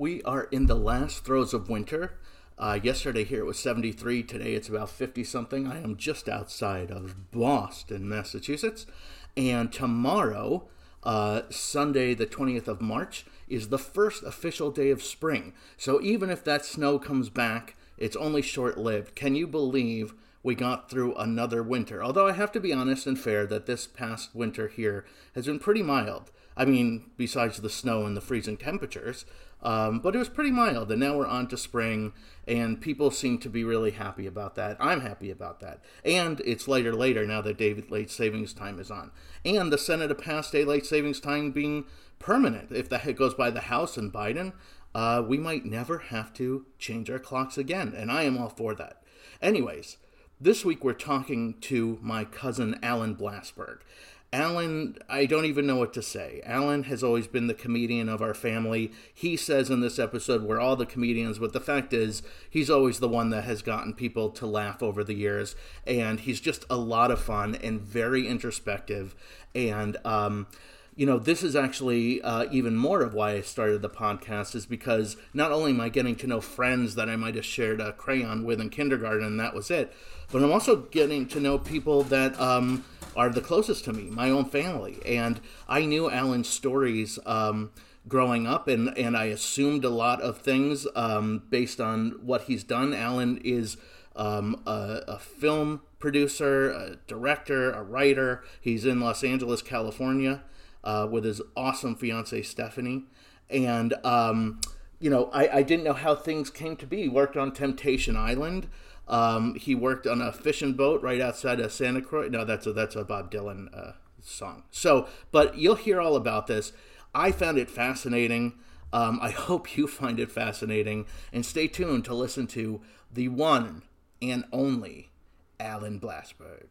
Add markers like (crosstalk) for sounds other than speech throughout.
We are in the last throes of winter. Uh, yesterday here it was 73. Today it's about 50 something. I am just outside of Boston, Massachusetts. And tomorrow, uh, Sunday, the 20th of March, is the first official day of spring. So even if that snow comes back, it's only short lived. Can you believe we got through another winter? Although I have to be honest and fair that this past winter here has been pretty mild. I mean, besides the snow and the freezing temperatures, um, but it was pretty mild, and now we're on to spring, and people seem to be really happy about that. I'm happy about that. And it's later, later now that daylight savings time is on. And the Senate passed daylight savings time being permanent. If that goes by the House and Biden, uh, we might never have to change our clocks again, and I am all for that. Anyways, this week we're talking to my cousin Alan Blasberg. Alan, I don't even know what to say. Alan has always been the comedian of our family. He says in this episode, we're all the comedians, but the fact is, he's always the one that has gotten people to laugh over the years. And he's just a lot of fun and very introspective. And, um, you know, this is actually uh, even more of why I started the podcast, is because not only am I getting to know friends that I might have shared a crayon with in kindergarten, and that was it, but I'm also getting to know people that, um, are the closest to me, my own family. And I knew Alan's stories um, growing up, and, and I assumed a lot of things um, based on what he's done. Alan is um, a, a, film producer, a director, a writer. He's in Los Angeles, California, uh, with his awesome fiancee, Stephanie. And, um, you know, I, I didn't know how things came to be. Worked on Temptation Island. Um, he worked on a fishing boat right outside of Santa Cruz. No, that's a that's a Bob Dylan uh, song. So, but you'll hear all about this. I found it fascinating. Um, I (laughs) hope you find it fascinating, and stay tuned to listen to the one and only Alan Blasberg.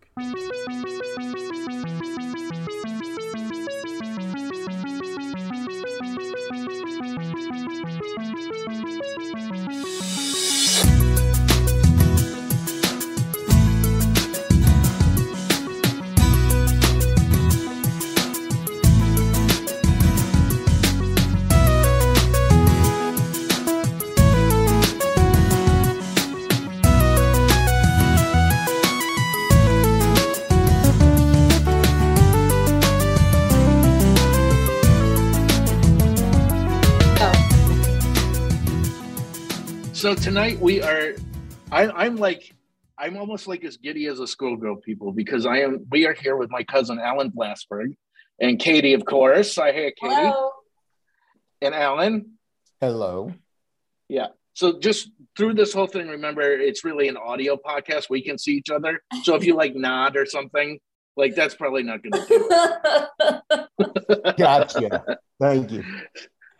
So tonight we are, I, am like, I'm almost like as giddy as a schoolgirl, people, because I am. We are here with my cousin Alan Blasberg and Katie, of course. I hear Katie Hello. and Alan. Hello. Yeah. So just through this whole thing, remember it's really an audio podcast. We can see each other. So if you like (laughs) nod or something, like that's probably not going to do. it. (laughs) gotcha. Thank you.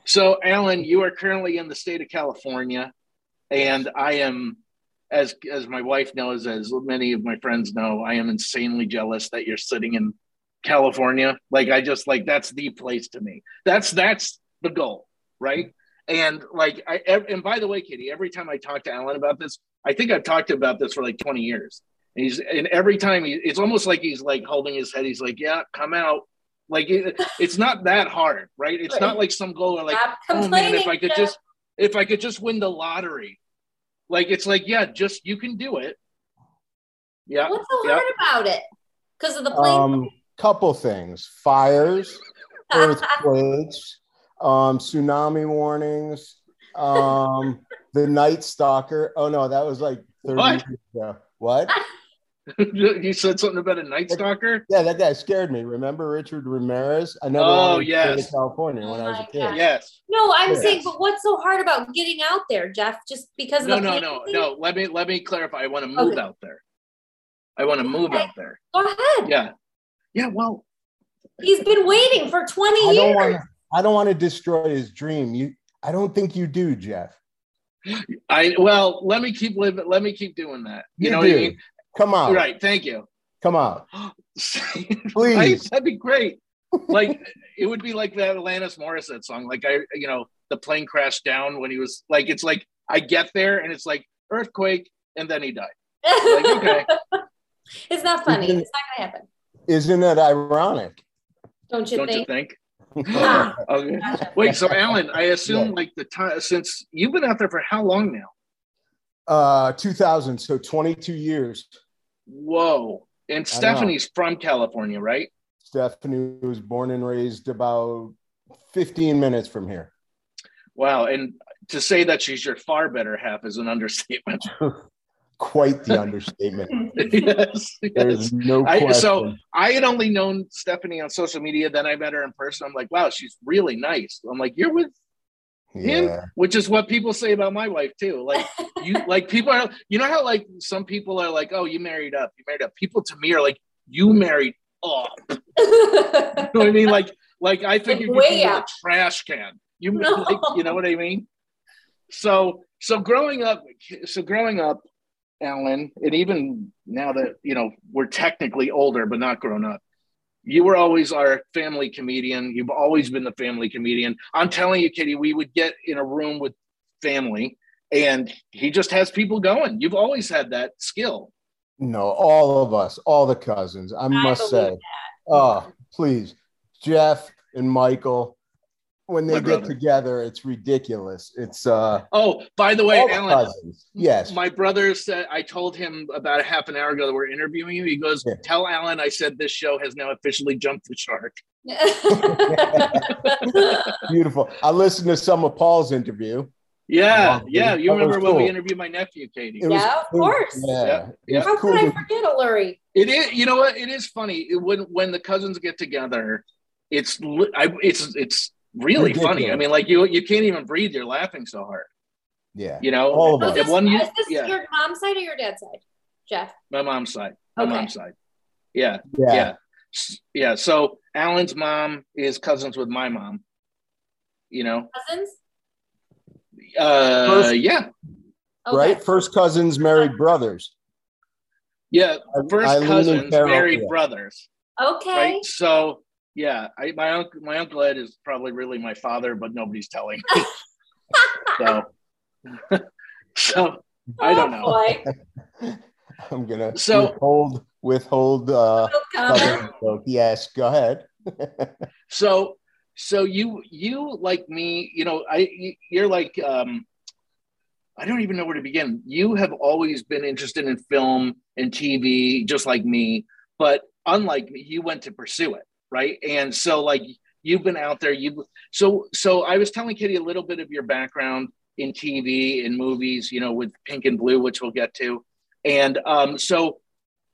So, Alan, you are currently in the state of California and I am as as my wife knows, as many of my friends know, I am insanely jealous that you're sitting in California. Like I just like that's the place to me. That's that's the goal, right? And like I and by the way, Kitty, every time I talk to Alan about this, I think I've talked about this for like 20 years. And he's and every time he, it's almost like he's like holding his head. He's like, "Yeah, come out." Like it, it's not that hard, right? It's not like some goal or like, "Oh man, if I could just if I could just win the lottery." Like it's like, yeah, just you can do it. Yeah. What's so yeah. hard about it? Because of the plane. Um, couple things: fires, (laughs) earthquakes, um, tsunami warnings, um, the Night Stalker. Oh no, that was like thirty what? years ago. What? (laughs) (laughs) you said something about a night stalker. Yeah, that guy scared me. Remember Richard Ramirez? I never oh, wanted yes. to go to California when Oh I was a oh kid. God. Yes. no, I'm Yes. saying, but what's so hard about getting out there, Jeff? Just because of No, the no, plane no, thing? no. Let me let me clarify. I want to move Okay. out there. I want to move Okay. out there. Go ahead. Yeah. Yeah. Well, He's been waiting for 20 I don't years. want. to. I don't want to destroy his dream. You. I don't think you do, Jeff. I well, let me keep living. Let me keep doing that. You, You know do. what I mean? Come on. Right. Thank you. Come on. Please. (gasps) Please. That'd be great. Like it would be like that Alanis Morissette song. Like I, you know, the plane crashed down when he was like, it's like I get there and it's like earthquake and then he died. Like, okay. (laughs) it's not funny. Isn't- It's not going to happen. Isn't that ironic? Don't you Don't think? you think? (laughs) Ah, (laughs) Okay. Wait, so Alan, I assume Yeah. like the time since you've been out there for how long now? Uh, 2000, so 22 years. Whoa. And Stephanie's from California, right? Stephanie was born and raised about 15 minutes from here. Wow. And to say that she's your far better half is an understatement. (laughs) Quite the understatement. yes. (laughs) yes. There's no I, so I had only known Stephanie on social media. Then I met her in person. I'm like, wow, she's really nice. I'm like, you're with him, yeah. which is what people say about my wife too. Like you, (laughs) like people are, you know how like some people are like, oh, you married up, you married up. People to me are like, you married up. (laughs) You know what I mean? Like, like I figured Like, you way were a trash can. You, No. (laughs) like, you know what I mean? So, so growing up, so growing up, Alan, and even now that you know we're technically older but not grown up, you were always our family comedian. You've always been the family comedian. I'm telling you, Kitty, we would get in a room with family, and he just has people going. You've always had that skill. No, all of us, all the cousins, I must believe say. Oh, please. Jeff and Michael, when they My get brother. together, it's ridiculous. It's uh Oh, by the way, Alan, cousins. Yes. My brother said, I told him about a half an hour ago that we're interviewing you. He goes, Yeah. Tell Alan I said this show has now officially jumped the shark. (laughs) (laughs) Beautiful. I listened to some of Paul's interview. Yeah, Oh, yeah. You was remember when we interviewed my nephew, Katie? It Yeah, of cool. course. Yeah. Yeah, It was How cool. could I to- forget Lurie? It is, you know what? It is funny It- when when the cousins get together. It's I, it's it's really funny. I mean, like you you can't even breathe. You're laughing so hard. Yeah. You know, All of Oh, us. is this, one you- is this yeah. your mom's side or your dad's side, Jeff? my mom's side. My Okay. mom's side. Yeah, Yeah. yeah, yeah. So Alan's mom is cousins with my mom. You know, Cousins? uh, First- yeah, Okay. Right? First cousins married brothers. yeah. First Eileen and cousins married brothers. Okay. right? So yeah, I, my uncle my uncle Ed is probably really my father, but nobody's telling. me. (laughs) so (laughs) so I don't know. Oh. (laughs) I'm gonna So- withhold withhold uh No comment. Yes, go ahead. So so you you like me, you know, I you- you're like um I don't even know where to begin. You have always been interested in film and TV, just like me, but unlike me, you went to pursue it, right? And so like you've been out there, you so so I was telling Kitty a little bit of your background in TV in movies, you know, with Pink and Blue, which we'll get to. And um, so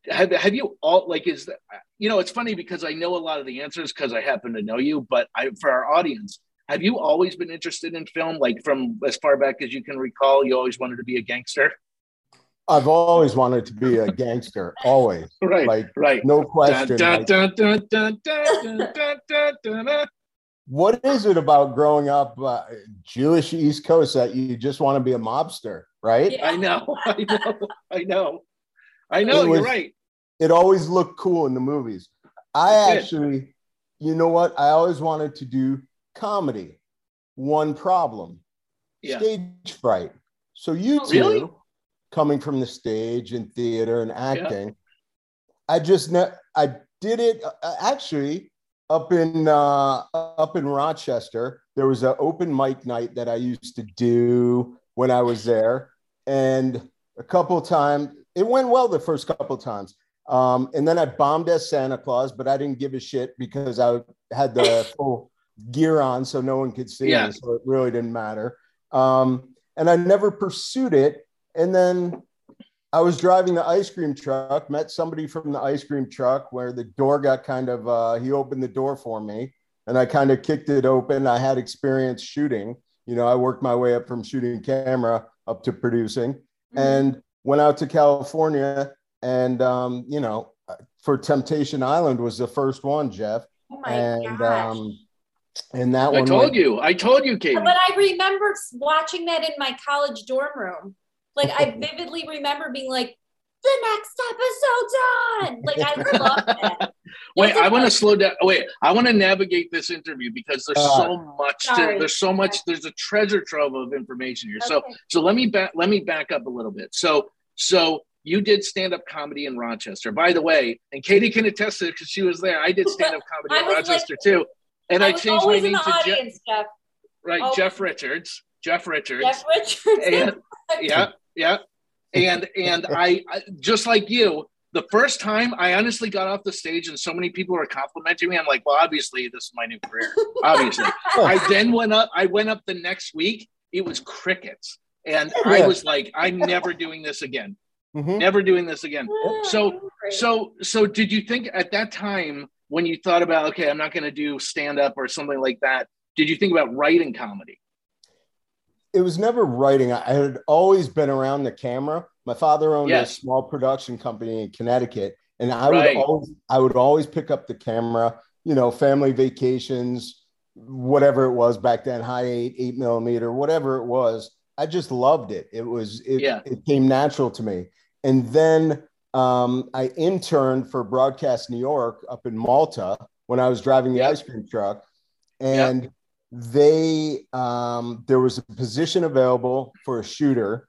have have you all like is that, you know it's funny because I know a lot of the answers because I happen to know you, but I for our audience, have you always been interested in film? Like from as far back as you can recall, you always wanted to be a gangster, I've always wanted to be a gangster, always. (laughs) Right, like, right. No question. What is it about growing up uh, Jewish East Coast that you just want to be a mobster, right? Yeah. (laughs) I know, I know, I know, I know. You're right. It always looked cool in the movies. I actually, you know what? I always wanted to do comedy. One problem, yeah. stage fright. So you oh, two. Really? Coming from the stage and theater and acting, I just ne- I did it uh, actually up in uh, up in Rochester. There was an open mic night that I used to do when I was there, and a couple times it went well the first couple times. Um, and then I bombed as Santa Claus, but I didn't give a shit because I had the (laughs) full gear on, so no one could see Yeah. me. So it really didn't matter. Um, and I never pursued it. And then I was driving the ice cream truck, met somebody from the ice cream truck where the door got kind of, uh, he opened the door for me and I kind of kicked it open. I had experience shooting. You know, I worked my way up from shooting camera up to producing Mm-hmm. and went out to California. And, um, you know, for Temptation Island was the first one, Jeff. Oh my and, gosh. um, and that I one, I told went- you. I told you, Katie. But I remember watching that in my college dorm room. Like I (laughs) vividly remember being like, the next episode's on. Like I loved (laughs) it. Wait, I want to slow down. Wait, I want to navigate this interview because there's Uh, so much. To, there's so much. There's a treasure trove of information here. So, Okay. so let me back. Let me back up a little bit. So, so you did stand up comedy in Rochester. By the way, and Katie can attest to it because she was there. I did stand up (laughs) comedy in was like- Rochester too. and I I changed my name the to Jeff. Jeff. Right, Oh. Jeff Richards. Jeff Richards. Jeff Richards. and yeah, yeah, and and (laughs) I, I just like you. The first time I honestly got off the stage and so many people were complimenting me, I'm like, well, obviously this is my new career. Obviously, (laughs) I then went up. I went up the next week. It was crickets, and I was like, I'm never doing this again. Mhm. Never doing this again. So- So, so did you think at that time when you thought about, okay, I'm not going to do stand up or something like that? Did you think about writing comedy? It was never writing. I had always been around the camera. My father owned Yes. a small production company in Connecticut, and I Right. would always I would always pick up the camera. You know, family vacations, whatever it was back then, Hi8, eight millimeter, whatever it was. I just loved it. It was it, Yeah. it came natural to me. And then um, I interned for Broadcast New York up in Malta when I was driving the Yeah. ice cream truck, and they um, there was a position available for a shooter,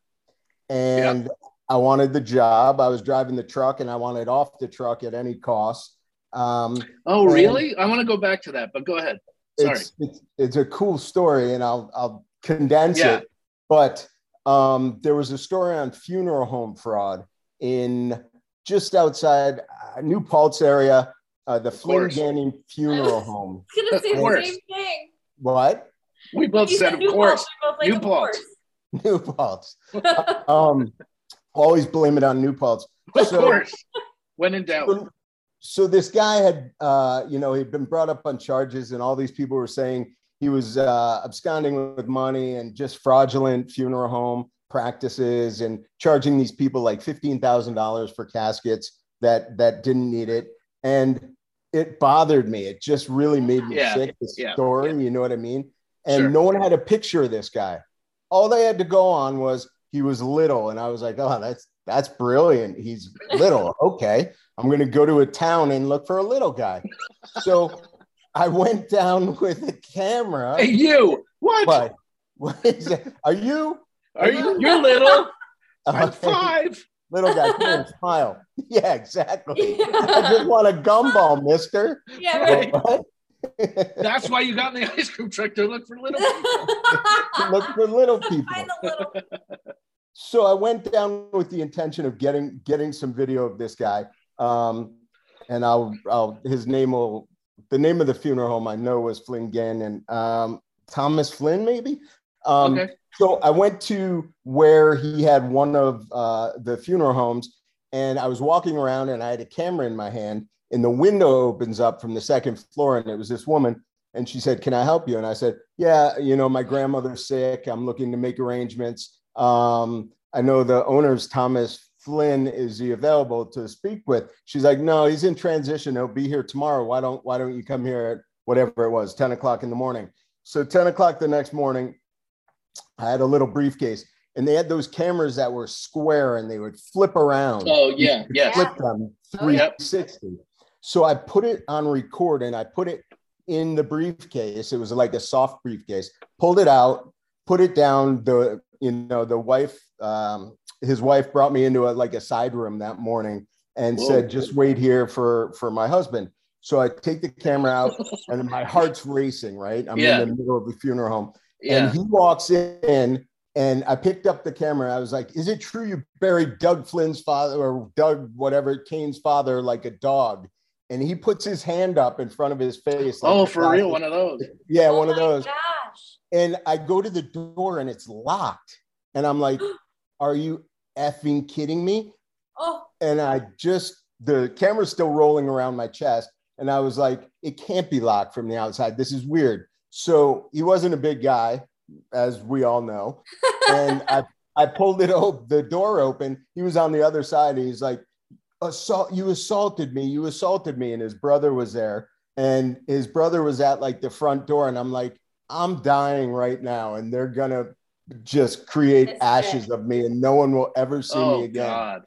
and I wanted the job. I was driving the truck, and I wanted off the truck at any cost. Um, Oh, really? I want to go back to that, but go ahead. Sorry. it's, it's it's a cool story, and I'll I'll condense Yeah. it. But um, there was a story on funeral home fraud in just outside uh, New Paltz area, uh, the Flynn course. Funeral Home. I was (laughs) gonna say the same thing. What? We both You said, of course. Paltz, we New of Paltz. New Paltz. Um, always blame it on New Paltz. Of So- course. When in doubt. So, so this guy had, uh, you know, he'd been brought up on charges, and all these people were saying he was uh, absconding with money and just fraudulent funeral home practices and charging these people like fifteen thousand dollars for caskets that that didn't need it, and it bothered me. It just really made me Yeah, sick. Yeah, story, you know what I mean? And Sure. no one had a picture of this guy. All they had to go on was he was little, and I was like, oh, that's that's brilliant. He's little. (laughs) Okay. I'm going to go to a town and look for a little guy. So I went down with a camera. Hey, you. What? What? (laughs) What is it? Are you? Are you? You're little. (laughs) I'm five. Little guy, come here, (laughs) smile. (laughs) Yeah, exactly. I just want a gumball, mister. yeah, right. What? (laughs) That's why you got in the ice cream truck to look for little people. look for little people. Find the little. so I went down with the intention of getting getting some video of this guy. Um, and I'll I'll his name will the name of the funeral home I know was Flynn Gann and um, Thomas Flynn maybe. Um, Okay. So I went to where he had one of uh, the funeral homes, and I was walking around, and I had a camera in my hand, and the window opens up from the second floor, and it was this woman, and she said, "Can I help you?" And I said, "Yeah, you know, my grandmother's sick. I'm looking to make arrangements. Um, I know the owner's Thomas Flynn. Is he available to speak with?" She's like, "No, he's in transition. He'll be here tomorrow. Why don't Why don't you come here at whatever it was, 10 o'clock in the morning?" So 10 o'clock the next morning, I had a little briefcase, and they had those cameras that were square and they would flip around. Oh yeah. Yes. Flip them Oh, yeah. 360. So I put it on record and I put it in the briefcase. It was like a soft briefcase. Pulled it out, put it down. The you know the wife, um, his wife brought me into a like a side room that morning and Whoa. said, "Just wait here for for my husband." So I take the camera out and my heart's racing. Right, I'm Yeah. in the middle of the funeral home. Yeah. And he walks in, and I picked up the camera. I was like, "Is it true you buried Doug Flynn's father or Doug whatever Kane's father like a dog?" And he puts his hand up in front of his face. like Oh, a for real, one of those. Yeah, Oh one of oh those. Gosh. And I go to the door and it's locked, and I'm like, (gasps) "Are you effing kidding me?" Oh, and I just the camera's still rolling around my chest, and I was like, it can't be locked from the outside. This is weird. So he wasn't a big guy, as we all know, and I I pulled it open, the door open. He was on the other side, and he's like, assault you assaulted me, you assaulted me, and his brother was there, and his brother was at like the front door, and I'm like, I'm dying right now, and they're gonna just create That's ashes sick. of me, and no one will ever see Oh me again. God.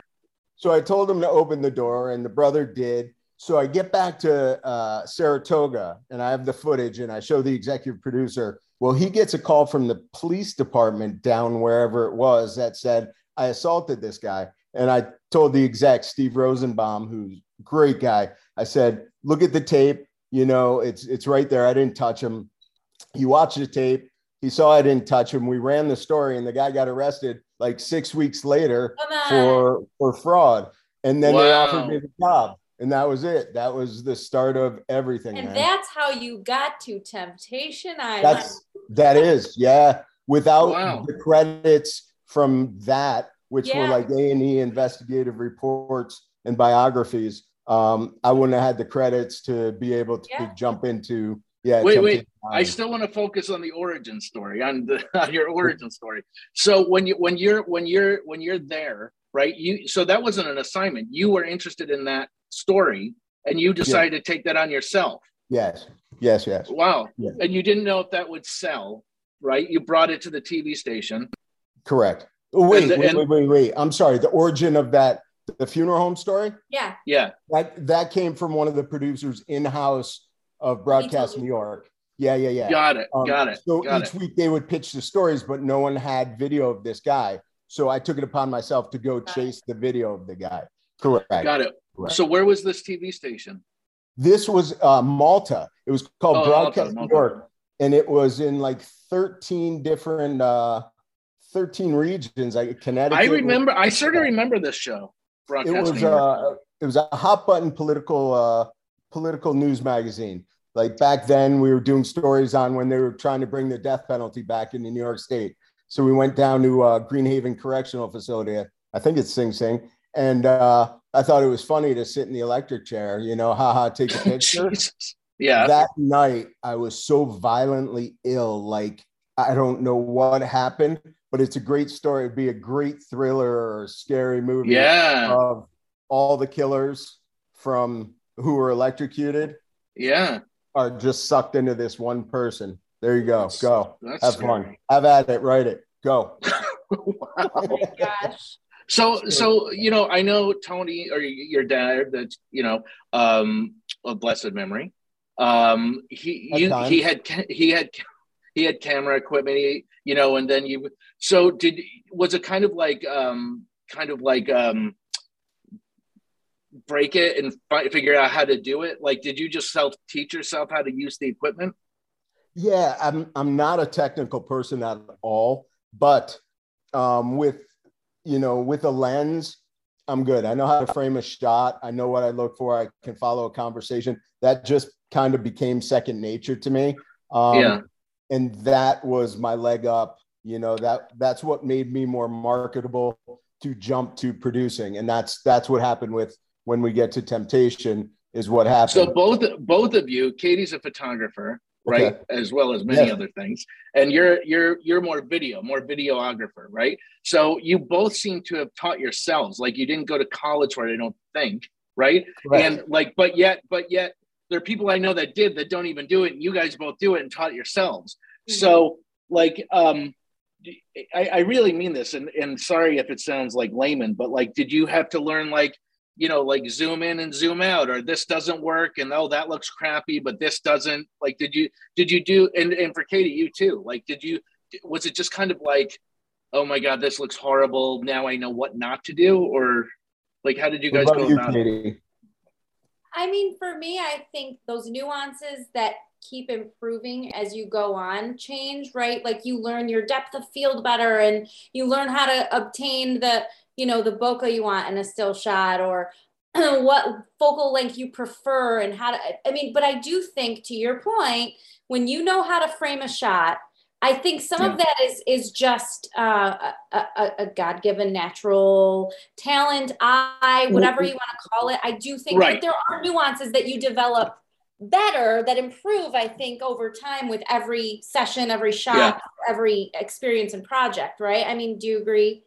So I told him to open the door, and the brother did. So I get back to uh, Saratoga, and I have the footage, and I show the executive producer. Well, he gets a call from the police department down wherever it was that said I assaulted this guy, and I told the exec Steve Rosenbaum, who's a great guy. I said, "Look at the tape. You know, it's it's right there. I didn't touch him. He watched the tape. He saw I didn't touch him. We ran the story, and the guy got arrested like six weeks later for for fraud. And then wow. they offered me the job, and that was it. That was the start of everything. And man. that's how you got to Temptation Island. That's that is yeah. Without wow. the credits from that, which yeah. were like A and E investigative reports and biographies, um, I wouldn't have had the credits to be able to yeah. jump into. Yeah. Wait, wait. I still want to focus on the origin story, on the (laughs) on your origin story. So when you when you're when you're when you're there, right? You so that wasn't an assignment. You were interested in that story, and you decided yeah. to take that on yourself. Yes. Yes. Yes. Wow. Yeah. And you didn't know if that would sell, right? You brought it to the TV station. Correct. Wait, and, wait, and, wait, wait, wait. I'm sorry. The origin of that the funeral home story? Yeah. Yeah. That that came from one of the producers in-house of Broadcast New York. Yeah, yeah, yeah. Got it. Um, got it. So got each it. week they would pitch the stories, but no one had video of this guy. So I took it upon myself to go chase the video of the guy. Correct. Got it. Correct. So where was this TV station? This was uh, Malta. It was called oh, Broadcast Malta, New York, and it was in like 13 different uh 13 regions like connecticut i remember i sort of remember this show it was uh, it was a hot button political uh, political news magazine. Like back then, we were doing stories on when they were trying to bring the death penalty back into New York State. So we went down to uh, Greenhaven Correctional Facility. I think it's Sing Sing, and uh, I thought it was funny to sit in the electric chair. You know, haha, take a (laughs) picture. yeah. That night, I was so violently ill. Like I don't know what happened, but it's a great story. It'd be a great thriller or scary movie. Yeah. Of all the killers from who were electrocuted. Yeah. Are just sucked into this one person. There you go. That's, go. That's Have scary. fun. Have at it. Write it. Go. (laughs) wow. Oh my gosh. So, so you know, I know Tony or your dad. That you know, um, of blessed memory. Um, he you, he had he had he had camera equipment. He, you know, and then you so did was it kind of like um kind of like um break it and fi- figure out how to do it? Like did you just self teach yourself how to use the equipment? Yeah, I'm I'm not a technical person at all, but um with you know, with a lens, I'm good. I know how to frame a shot. I know what I look for. I can follow a conversation. That just kind of became second nature to me. Um, yeah. And that was my leg up you know that that's what made me more marketable to jump to producing and that's that's what happened with when we get to temptation is what happened so both both of you katie's a photographer right okay. as well as many yes. other things and you're you're you're more video more videographer right so you both seem to have taught yourselves like you didn't go to college where i don't think right Correct. and like but yet but yet there are people i know that did that don't even do it and you guys both do it and taught yourselves mm-hmm. so like um I, I really mean this, and and sorry if it sounds like layman, but like, did you have to learn like you know like zoom in and zoom out or this doesn't work and oh that looks crappy but this doesn't. Like did you did you do and and for katie you too like did you was it just kind of like oh my god this looks horrible now i know what not to do or like how did you guys go you, about katie? it i mean for me i think those nuances that keep improving as you go on change right? Like you learn your depth of field better and you learn how to obtain the you know the bokeh you want in a still shot or (clears throat) what focal length you prefer and how to i mean but i do think to your point when you know how to frame a shot i think some yeah. of that is is just uh, a, a, a, god-given natural talent eye whatever you want to call it i do think right. there are nuances that you develop better that improve i think over time with every session every shot yeah. every experience and project right i mean do you agree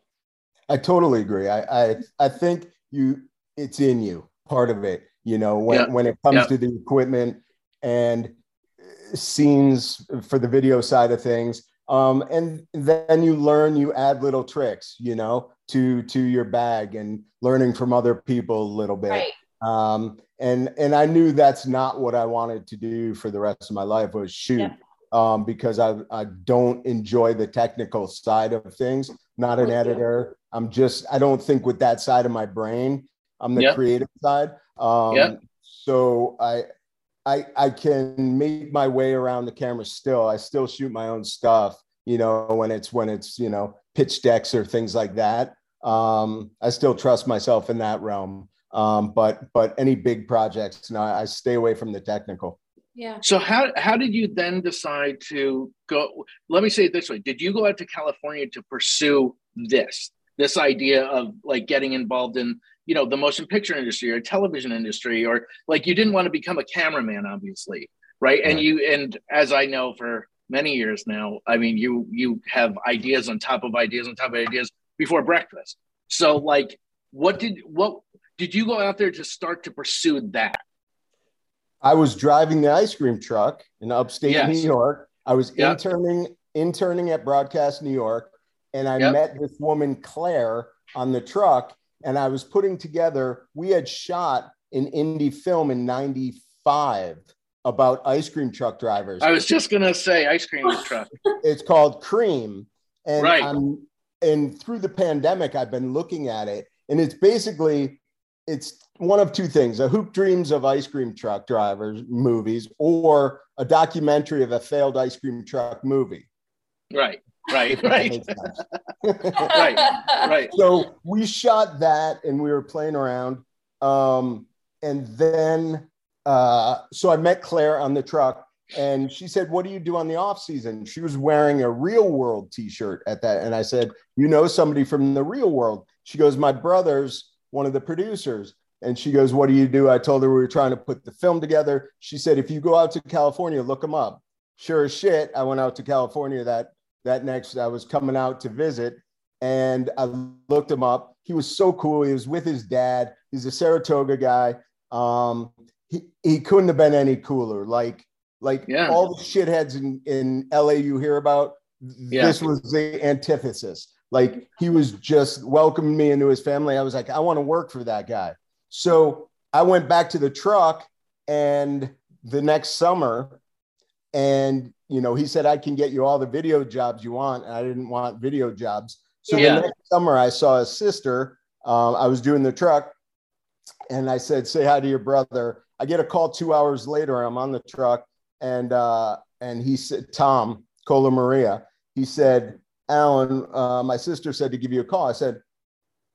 i totally agree i i, I think you it's in you part of it you know when, yeah. when it comes yeah. to the equipment and scenes for the video side of things um, and then you learn you add little tricks you know to to your bag and learning from other people a little bit right. um, and and I knew that's not what I wanted to do for the rest of my life was shoot yeah. um, because I I don't enjoy the technical side of things. Not an editor. I'm just I don't think with that side of my brain. I'm the yeah. creative side. Um, yeah. So I I I can make my way around the camera still. I still shoot my own stuff, you know, when it's when it's, you know, pitch decks or things like that. Um, I still trust myself in that realm. Um, but but any big projects, no, I stay away from the technical. Yeah. So how how did you then decide to go? Let me say it this way: Did you go out to California to pursue this this idea of like getting involved in you know the motion picture industry or television industry or like you didn't want to become a cameraman, obviously, right? And you and as I know for many years now, I mean you you have ideas on top of ideas on top of ideas before breakfast. So like, what did what did you go out there to start to pursue that? I was driving the ice cream truck in upstate Yes. New York. I was Yep. interning interning at Broadcast New York, and I Yep. met this woman Claire on the truck, and I was putting together. We had shot an indie film in '95 about ice cream truck drivers. I was just gonna say ice cream (laughs) truck. it's called Cream, and Right. I'm and through the pandemic, I've been looking at it, and it's basically it's one of two things: a hoop dreams of ice cream truck drivers movies, or a documentary of a failed ice cream truck movie. Right, right, right, (laughs) right, right. so we shot that and we were playing around um, and then uh, so i met claire on the truck and she said what do you do on the off season? She was wearing a real world t-shirt at that and i said you know somebody from the real world. She goes my brother's one of the producers. And she goes what do you do? I told her we were trying to put the film together. She said if you go out to california look him up. Sure as shit i went out to california that that next i was coming out to visit and I looked him up. He was so cool. He was with his dad. He's a Saratoga guy. Um, he, he couldn't have been any cooler. Like like Yeah. all the shitheads in, in LA you hear about, Yeah. this was the antithesis. Like he was just welcoming me into his family. I was like, I want to work for that guy. So I went back to the truck and the next summer, and you know, he said, I can get you all the video jobs you want. And I didn't want video jobs. So Yeah. the next summer, I saw his sister. Um, I was doing the truck, and I said, "Say hi to your brother." I get a call two hours later. I'm on the truck, and uh, and he said, "Tom Cola Maria." He said, "Alan, uh, my sister said to give you a call." I said,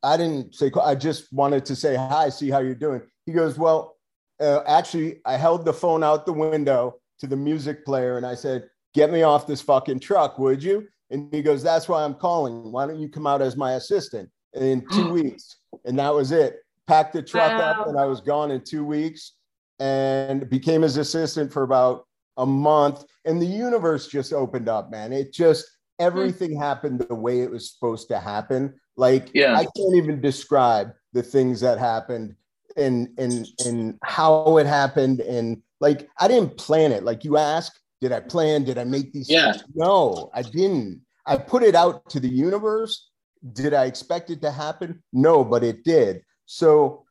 "I didn't say. Call. I just wanted to say hi, see how you're doing." He goes, "Well, uh, actually, I held the phone out the window to the music player, and I said." Get me off this fucking truck, would you? And he goes, That's why I'm calling. Why don't you come out as my assistant in two (gasps) weeks? And that was it. Packed the truck up, and I was gone in two weeks and became his assistant for about a month. And the universe just opened up, man. It just, everything hmm. happened the way it was supposed to happen. Like, Yeah. I can't even describe the things that happened and, and, and how it happened. And like, I didn't plan it. Like, you ask, did I plan? Did I make these? Yeah. No, I didn't. I put it out to the universe. Did I expect it to happen? No, but it did. So,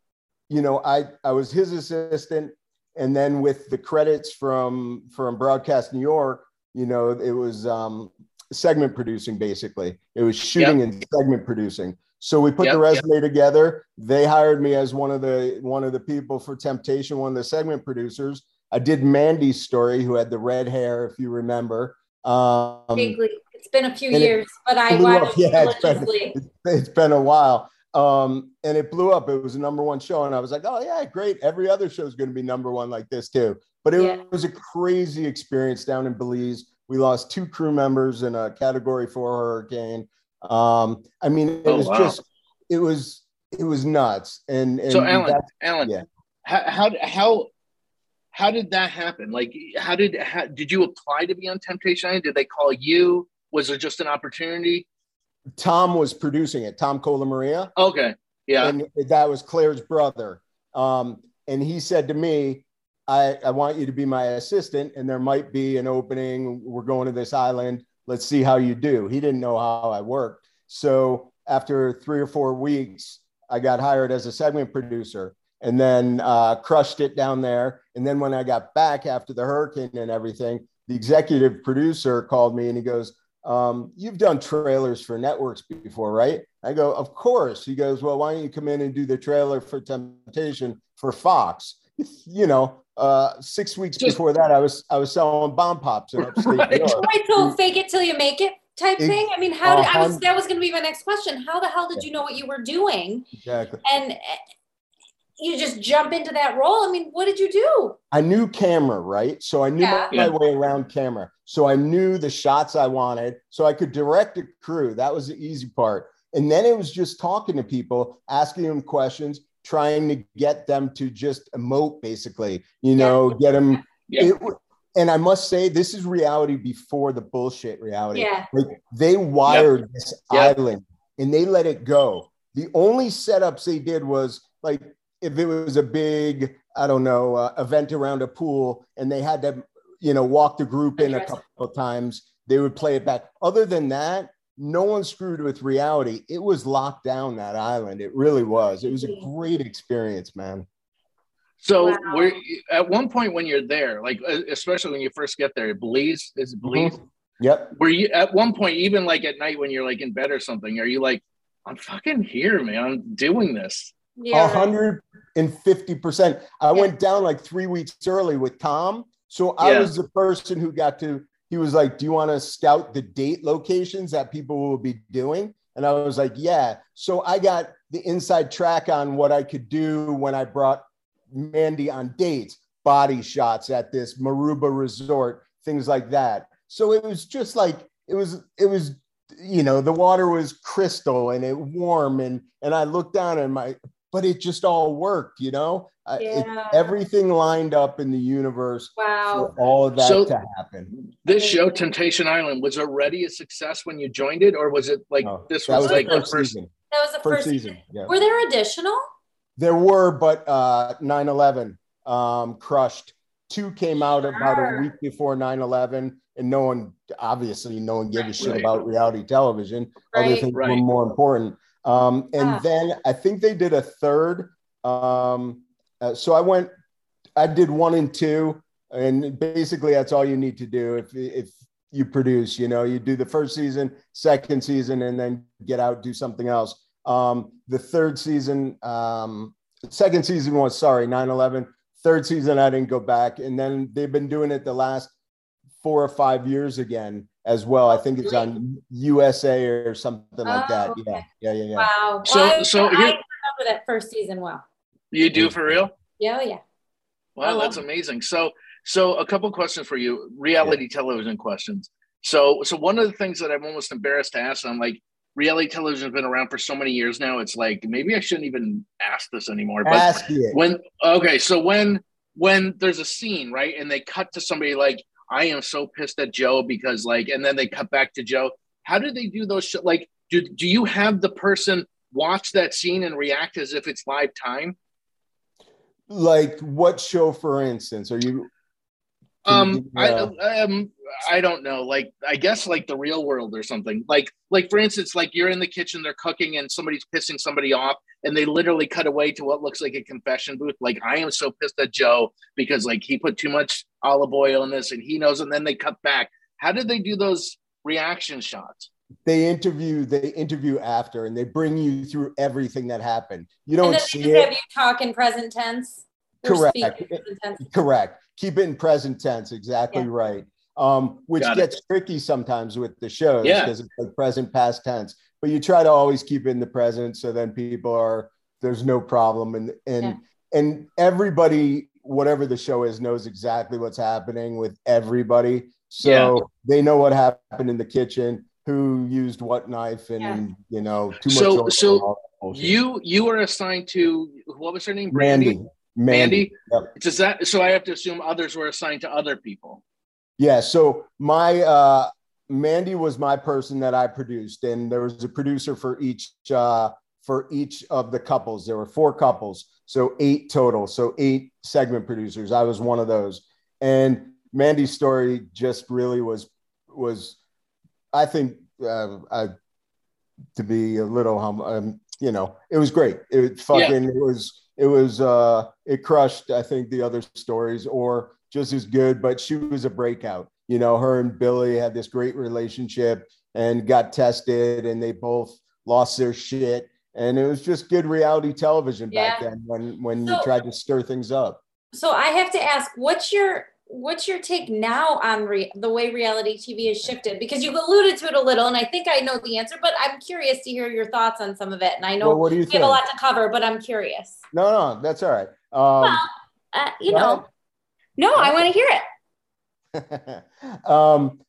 you know, I I was his assistant, and then with the credits from from Broadcast New York, you know, it was um, segment producing basically. It was shooting and segment producing. So we put Yep, the yep. resume together. They hired me as one of the one of the people for Temptation, one of the segment producers. I did Mandy's story, who had the red hair, if you remember. Um, It's been a few and it years, but I blew up. watched Yeah, it's been- it's, it's been a while. Um, and it blew up. It was a number one show. And I was like, oh, yeah, great. Every other show is going to be number one like this, too. But it Yeah. was a crazy experience down in Belize. We lost two crew members in a category four hurricane. Um, I mean, it Oh, was wow. just, it was, it was nuts. And, and So Alan, Alan, yeah. how, how how how did that happen? Like, how did how, did you apply to be on Temptation Island? Did they call you? Was it just an opportunity? Tom was producing it, Tom Cola Maria. Okay, yeah, and that was Claire's brother. Um, and he said to me, I, I want you to be my assistant, and there might be an opening. We're going to this island. Let's see how you do. He didn't know how I worked. So after three or four weeks, I got hired as a segment producer and then uh, crushed it down there. And then when I got back after the hurricane and everything, the executive producer called me and he goes, um, You've done trailers for networks before, right? I go, Of course. He goes, Well, why don't you come in and do the trailer for Temptation for Fox? (laughs) You know, uh, six weeks Just, before that, I was I was selling bomb pops in upstate right. New York. Right, so fake it till you make it type it, thing. I mean, how did I was that was going to be my next question? How the hell did you know what you were doing? Exactly. And eh, you just jump into that role. I mean, what did you do? I knew camera, right? So I knew yeah. my, way around camera. So I knew the shots I wanted. So I could direct a crew. That was the easy part. And then it was just talking to people, asking them questions, trying to get them to just emote, basically, you know, yeah. get them. Yeah. It, and I must say, this is reality before the bullshit reality. Yeah. Like they wired yep. this yep. island and they let it go. The only setups they did was like if it was a big, I don't know, uh, event around a pool and they had to, you know, walk the group in a couple of times, they would play it back. Other than that, no one screwed with reality. It was locked down that island. It really was. It was a great experience, man. So wow. we're at one point when you're there, like especially when you first get there, Belize is it Belize. Mm-hmm. Yep. Were you at one point, even like at night when you're like in bed or something, are you like, I'm fucking here, man. I'm doing this. A hundred and fifty percent. I yeah. went down like three weeks early with Tom. So I yeah. was the person who got to he was like, Do you want to scout the date locations that people will be doing? And I was like, Yeah. So I got the inside track on what I could do when I brought Mandy on dates, body shots at this Maruba resort, things like that. So it was just like it was, it was, you know, the water was crystal and it warm and and I looked down and my but it just all worked, you know. Yeah. It, everything lined up in the universe wow. for all of that so to happen. This show, Temptation Island, was already a success when you joined it, or was it like no, this was, was like the first season? That was the first, first season. Yeah. Were there additional? There were, but uh 9-11 um crushed. Two came out sure. about a week before 9-11, and no one obviously no one gave right. a shit right. about reality television. Right. Other things were more important. Um, and ah. then I think they did a third. Um, uh, so I went, I did one and two, and basically that's all you need to do if if you produce. You know, you do the first season, second season, and then get out do something else. Um, the third season, um, second season was sorry, 9-11. Third season, I didn't go back, and then they've been doing it the last four or five years again as well. I think it's on USA or something like oh, that. Okay. Yeah, yeah, yeah, yeah. Wow. So, well, I, so I, I remember that first season well. You do for real? Yeah, oh, yeah. Wow, oh, that's amazing. So, so a couple questions for you, reality yeah. television questions. So, so one of the things that I'm almost embarrassed to ask, I'm like, reality television has been around for so many years now. It's like maybe I shouldn't even ask this anymore. But ask it. when okay, so when when there's a scene right, and they cut to somebody like I am so pissed at Joe because like, and then they cut back to Joe. How do they do those? Sh- like, do do you have the person watch that scene and react as if it's live time? Like what show, for instance? Are you? Um, I um, I don't know. Like, I guess like the real world or something. Like, like for instance, like you're in the kitchen, they're cooking, and somebody's pissing somebody off, and they literally cut away to what looks like a confession booth. Like, I am so pissed at Joe because like he put too much olive oil in this, and he knows. And then they cut back. How did they do those reaction shots? They interview. They interview after, and they bring you through everything that happened. You don't see it. Have you talk in present tense? Correct. Correct. Keep it in present tense. Exactly yeah. right um, which Got gets it. tricky sometimes with the shows because yeah. it's like present, past tense. But you try to always keep it in the present, so then people are there's no problem, and and yeah. and everybody, whatever the show is, knows exactly what's happening with everybody. So yeah. they know what happened in the kitchen, who used what knife, and you know too much. So so you you were assigned to what was her name? Brandy. Mandy. Mandy. Mandy. Yep. Does that so I have to assume others were assigned to other people? Yeah. So my uh, Mandy was my person that I produced, and there was a producer for each uh, for each of the couples. There were four couples, so eight total. So eight segment producers. I was one of those, and Mandy's story just really was was, I think, uh, I, to be a little hum, um, you know, it was great. It fucking yeah. it was it was uh it crushed. I think the other stories or just as good, but she was a breakout. You know, her and Billy had this great relationship and got tested, and they both lost their shit. And it was just good reality television back then when when so, you tried to stir things up. So I have to ask, what's your what's your take now on re- the way reality TV has shifted? Because you've alluded to it a little, and I think I know the answer, but I'm curious to hear your thoughts on some of it. And I know Well, what do you we have a lot to cover, but I'm curious. No, no, that's all right. Um, well, uh, you know, no, I want to hear it. (laughs) um,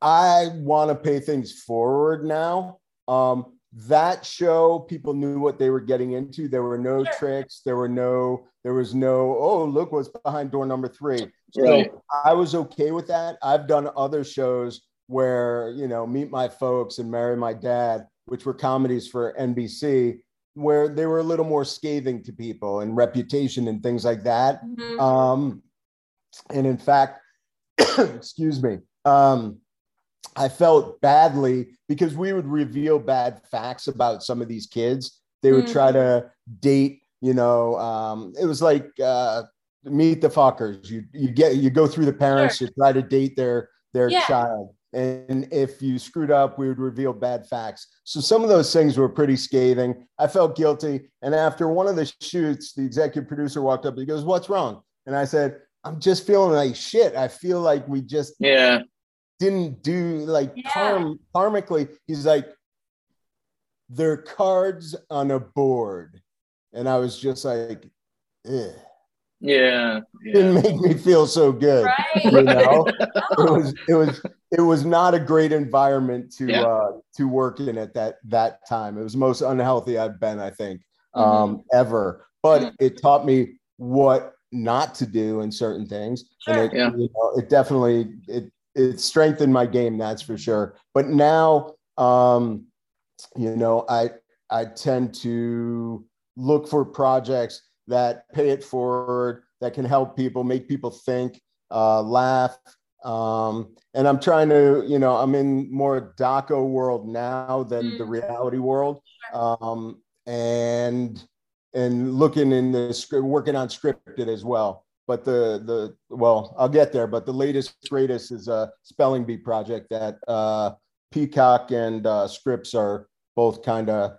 I want to pay things forward now. Um, that show, people knew what they were getting into. There were no Sure. tricks. There were no. There was no. Oh, look what's behind door number three. So Right. I was okay with that. I've done other shows where you know, Meet My Folks and Marry My Dad, which were comedies for NBC, where they were a little more scathing to people and reputation and things like that. Mhm. Um, and in fact, (coughs) excuse me, um, I felt badly because we would reveal bad facts about some of these kids. They would Mm. try to date, you know, um, it was like uh, meet the fuckers. You you get you go through the parents, you try to date their their Yeah. child. And if you screwed up, we would reveal bad facts. So some of those things were pretty scathing. I felt guilty. And after one of the shoots, the executive producer walked up. And he goes, "What's wrong?" And I said, "I'm just feeling like shit. I feel like we just Yeah. Didn't do like Yeah. karm- karmically." He's like, "They're cards on a board," and I was just like, Ugh. Yeah. Yeah. "Didn't make me feel so good." You Right. know, (laughs) it was it was it was not a great environment to Yeah. uh to work in at that that time it was the most unhealthy i've been i think Mm-hmm. um ever but it taught me what not to do in certain things Sure. and it, Yeah. you know, it definitely it it strengthened my game that's for sure. But now um you know i i tend to look for projects that pay it forward that can help people make people think uh, laugh. Um, and i'm trying to you know i'm in more doco world now than the Mm. reality world. Um, and and looking in the script working on scripted as well but the the well i'll get there but the latest greatest is a spelling bee project that uh, peacock and uh, Scripps are both kind of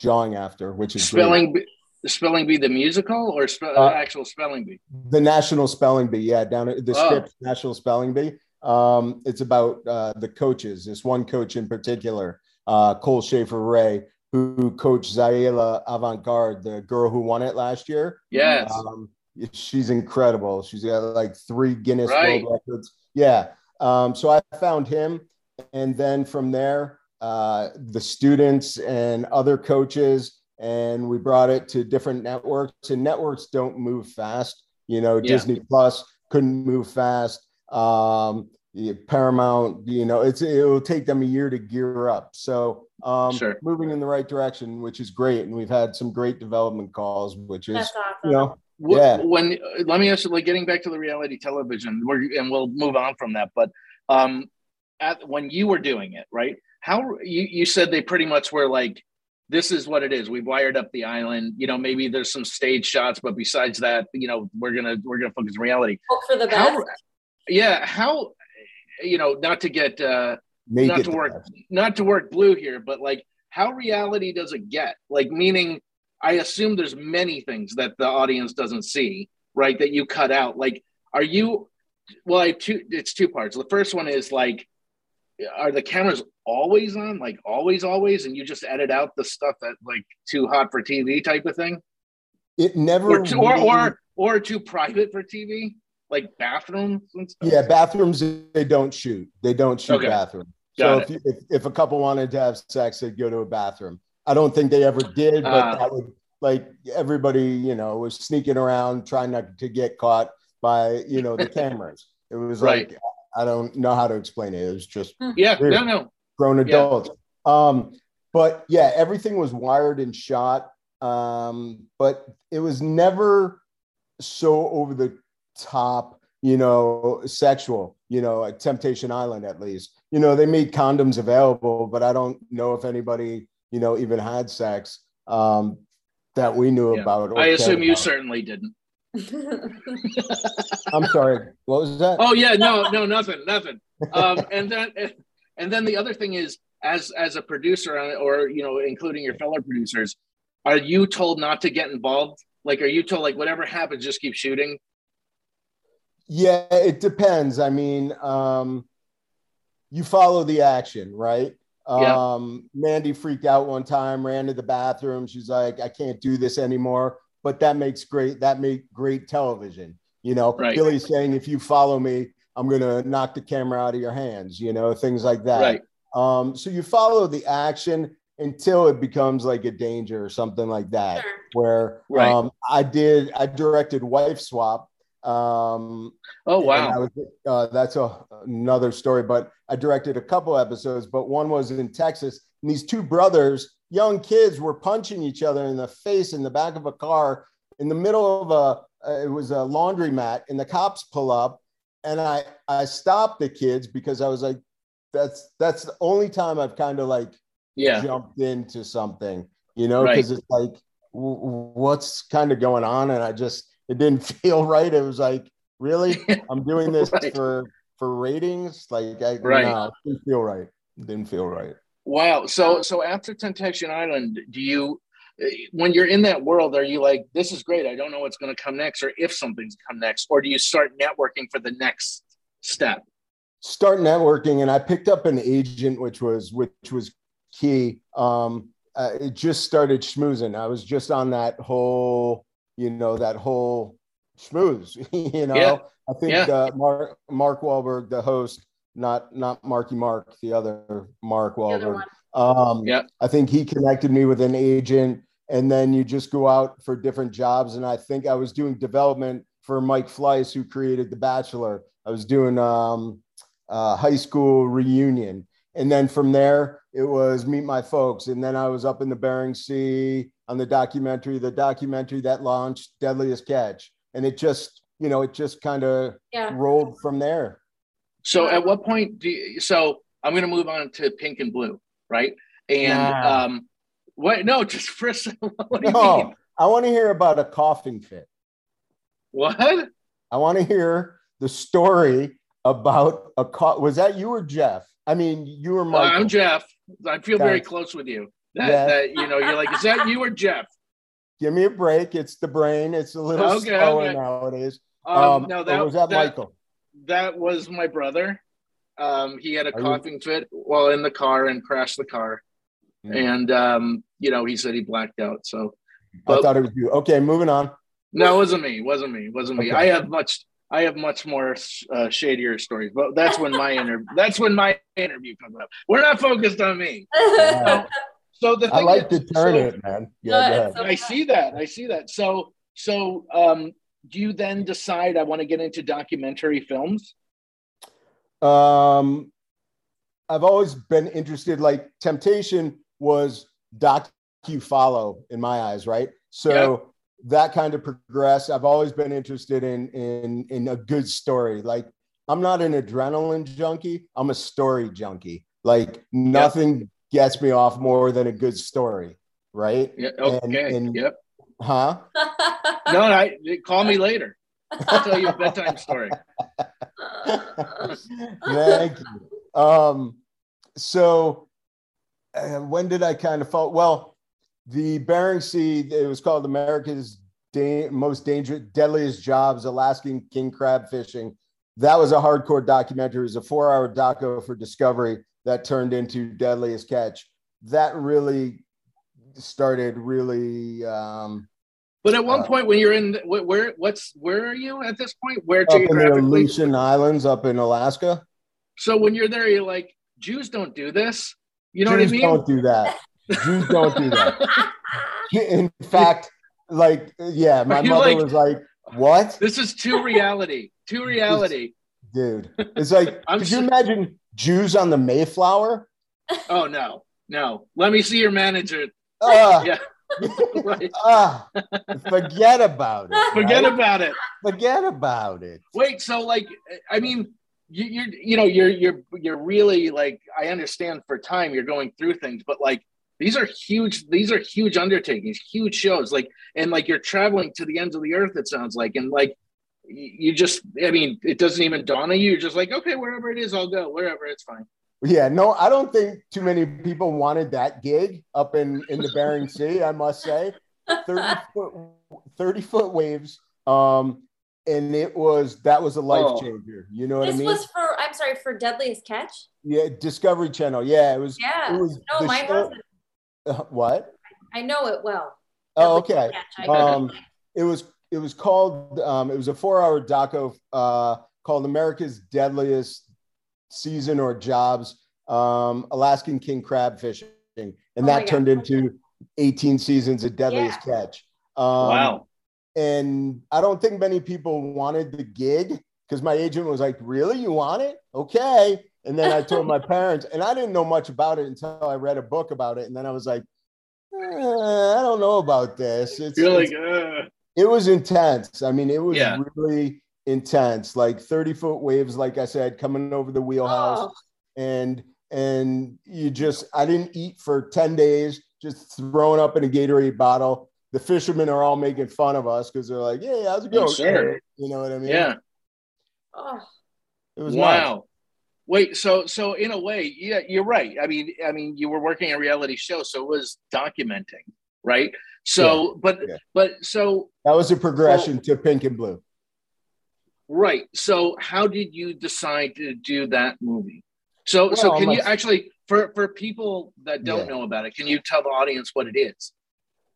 jawing after which is great. Spelling bee, spelling bee the musical or spe- Uh, actual spelling bee? the National Spelling Bee, yeah, down at the Oh. Scripps National Spelling Bee. Um, it's about uh, the coaches. This one coach in particular, uh, Cole Shafer-Ray, who coached Zaila Avant Garde, the girl who won it last year. Yes. Um, she's incredible. She's got like three Guinness Right. World Records. Yeah. Um, so I found him, and then from there, uh, the students and other coaches, and we brought it to different networks. And networks don't move fast. You know, Yeah. Disney Plus couldn't move fast. Um, Paramount, you know, it's it will take them a year to gear up. So um, Sure. moving in the right direction, which is great, and we've had some great development calls, which is awesome. you know Wh- Yeah. When uh, let me ask you, like getting back to the reality television, we're, and we'll move on from that. But um, at when you were doing it, right? How you you said they pretty much were like, this is what it is. We've wired up the island. You know, maybe there's some stage shots, but besides that, you know, we're gonna we're gonna focus on reality. Hope for the How, best. yeah, how you know, not to get uh, make not to work best. not to work blue here, but like how reality does it get? Like meaning I assume there's many things that the audience doesn't see, right? That you cut out. Like, are you well I two it's two parts. The first one is like are the cameras always on? Like always, always, and you just edit out the stuff that like too hot for TV type of thing? It never Or too, or, really- or or too private for TV? Like bathrooms and stuff? yeah, bathrooms they don't shoot. They don't shoot Okay. bathrooms. Got so if, if if a couple wanted to have sex, they'd go to a bathroom. I don't think they ever did, but Ah. that would like everybody, you know, was sneaking around trying not to get caught by you know the (laughs) cameras. It was Right. like I don't know how to explain it. It was just Yeah, Weird. no, no. grown Yeah. adults. Um, but yeah, everything was wired and shot. Um, but it was never so over the top, you know, sexual, you know, at Temptation Island at least. You know, they made condoms available, but I don't know if anybody, you know, even had sex um that we knew Yeah. about. or I cared assume you about. certainly didn't. (laughs) I'm sorry. What was that? Oh yeah, no, no, nothing, nothing. Um, and then, and then the other thing is, as as a producer, uh, or you know, including your fellow producers, are you told not to get involved? Like, are you told like whatever happens, just keep shooting? Yeah, it depends. I mean, um, you follow the action, right? Yeah. Um, Mandy freaked out one time, ran to the bathroom. She's like, I can't do this anymore. But that makes great, that make great television. You know, Right. Billy's saying, if you follow me, I'm gonna knock the camera out of your hands, you know, things like that. Right. Um, so you follow the action until it becomes like a danger or something like that. Sure. Where Right. um, I did, I directed Wife Swap. Um, Oh and I wow. was, uh, that's a, another story, but I directed a couple episodes, but one was in Texas. And these two brothers, young kids, were punching each other in the face in the back of a car in the middle of a, uh, it was a laundromat, and the cops pull up. And I, I stopped the kids because I was like, that's, that's the only time I've kind of like Yeah. jumped into something, you know, Right. because it's like, w- what's kind of going on? And I just, it didn't (laughs) feel right. It was like, really, (laughs) I'm doing this Right. for for ratings? Like, I, Right. didn't feel right. Didn't feel right. Wow. So so after Temptation Island, do you when you're in that world, are you like, this is great. I don't know what's going to come next, or if something's come next, or do you start networking for the next step? Start networking, and I picked up an agent, which was which was key. Um, uh, it just started schmoozing. I was just on that whole, you know, that whole schmooze. (laughs) you know, Yeah. I think Yeah. uh, Mark Mark Walberg, the host, not not Marky Mark, the other Mark The other Wahlberg. one. Um, Yeah. I think he connected me with an agent, and then you just go out for different jobs. And I think I was doing development for Mike Fleiss, who created The Bachelor. I was doing um, uh, high school reunion, and then from there it was Meet My Folks, and then I was up in the Bering Sea on the documentary, the documentary that launched Deadliest Catch, and it just you know it just kind of Yeah. rolled from there. So at what point do you, so I'm going to move on to pink and blue, right? And Nah. um, what? No, just for a second. (laughs) What do you No, mean? I want to hear about a coughing fit. What? I want to hear the story about a cough. Was that you or Jeff? I mean, you or Uh, I'm Jeff. I feel very close with you. That, Yeah. that you know, you're like, is that you or Jeff? Give me a break. It's the brain. It's a little Okay, slower okay. nowadays. Um, Um, no, that was that, that, Michael? that was my brother. Um, he had a Are you- coughing fit while in the car and crashed the car. Hmm. And um, you know, he said he blacked out. So I thought it was you. Okay, moving on. no, it wasn't me. It wasn't me. It wasn't me. Okay. I have much. I have much more uh, shadier stories, but that's when my inter- that's when my interview comes up. We're not focused on me. (laughs) Yeah. So the I like is- to turn so- it, man. Yeah, No, go so- I see that. I see that. So so um, do you then decide I want to get into documentary films? Um, I've always been interested. Like Temptation was docu follow in my eyes, right? So that kind of progressed. I've always been interested in in in a good story. Like I'm not an adrenaline junkie. I'm a story junkie. Like nothing gets me off more than a good story, right? Yeah. And- Okay. and- yep. Huh? (laughs) No, I call me later. I'll tell you a bedtime story. (laughs) Thank you. Um, so uh, when did I kind of fall? Well, the Bering Sea, it was called America's da- most dangerous, deadliest jobs, Alaskan king crab fishing. That was a hardcore documentary. It was a four hour doco for Discovery that turned into Deadliest Catch. That really started really um, But at one Uh, point, when you're in, where, where, what's, where are you at this point? Where up in the? Aleutian Islands up in Alaska. So when you're there, you're like, Jews don't do this. You know Jews what I mean? don't do that. Jews don't do that. (laughs) In fact, like, yeah, my mother like- was like, "What, this is two reality. Two reality. dude?" It's like, (laughs) could you imagine Jews on the Mayflower? Oh no, no. Let me see your manager. Ah, Yeah. (laughs) Right. ah, forget about it. Forget right? about it. forget about it. Wait, so like, I mean, you, you're, you know, you're, you're, you're really like, I understand for time you're going through things, but like, these are huge, these are huge undertakings, huge shows, like, and like you're traveling to the ends of the earth, it sounds like, and like, you just, I mean, it doesn't even dawn on you. You're just like, okay, wherever it is, I'll go, wherever, it's fine. Yeah, no, I don't think too many people wanted that gig up in in the Bering (laughs) Sea. I must say, 30 foot 30 foot waves. Um, and it was that was a life Oh. changer. You know what This I mean? was for I'm sorry for Deadliest Catch. yeah, Discovery Channel. Yeah, it was. Yeah. It was No, the my show- husband. uh, what? I know it well. Oh, okay. Catch, I- Um, it was it was called um, it was a four hour doco uh, called America's Deadliest Season or Jobs um, Alaskan King Crab Fishing, and Oh my that God. turned into 18 seasons of Deadliest Catch. Um, wow. And I don't think many people wanted the gig because my agent was like, "Really, you want it? Okay." And then I told my (laughs) parents, and I didn't know much about it until I read a book about it, and then I was like, eh, "I don't know about this." It's, You're it's like, uh, it was intense. I mean, it was Yeah. really intense. Like 30 foot waves, like I said, coming over the wheelhouse. Oh, And and you just I didn't eat for 10 days, just throwing up in a Gatorade bottle. The fishermen are all making fun of us because they're like, Hey, how's it Oh, going? sure. You know what I mean? yeah. oh. It was nuts. Wow. Wait, so so in a way, yeah, you're right. I mean, I mean, you were working a reality show, so it was documenting, right? So, but yeah. but so That was a progression to pink and blue. right. So, how did you decide to do that movie? So, so Well, can my- you actually for for people that don't Yeah. know about it, can you tell the audience what it is?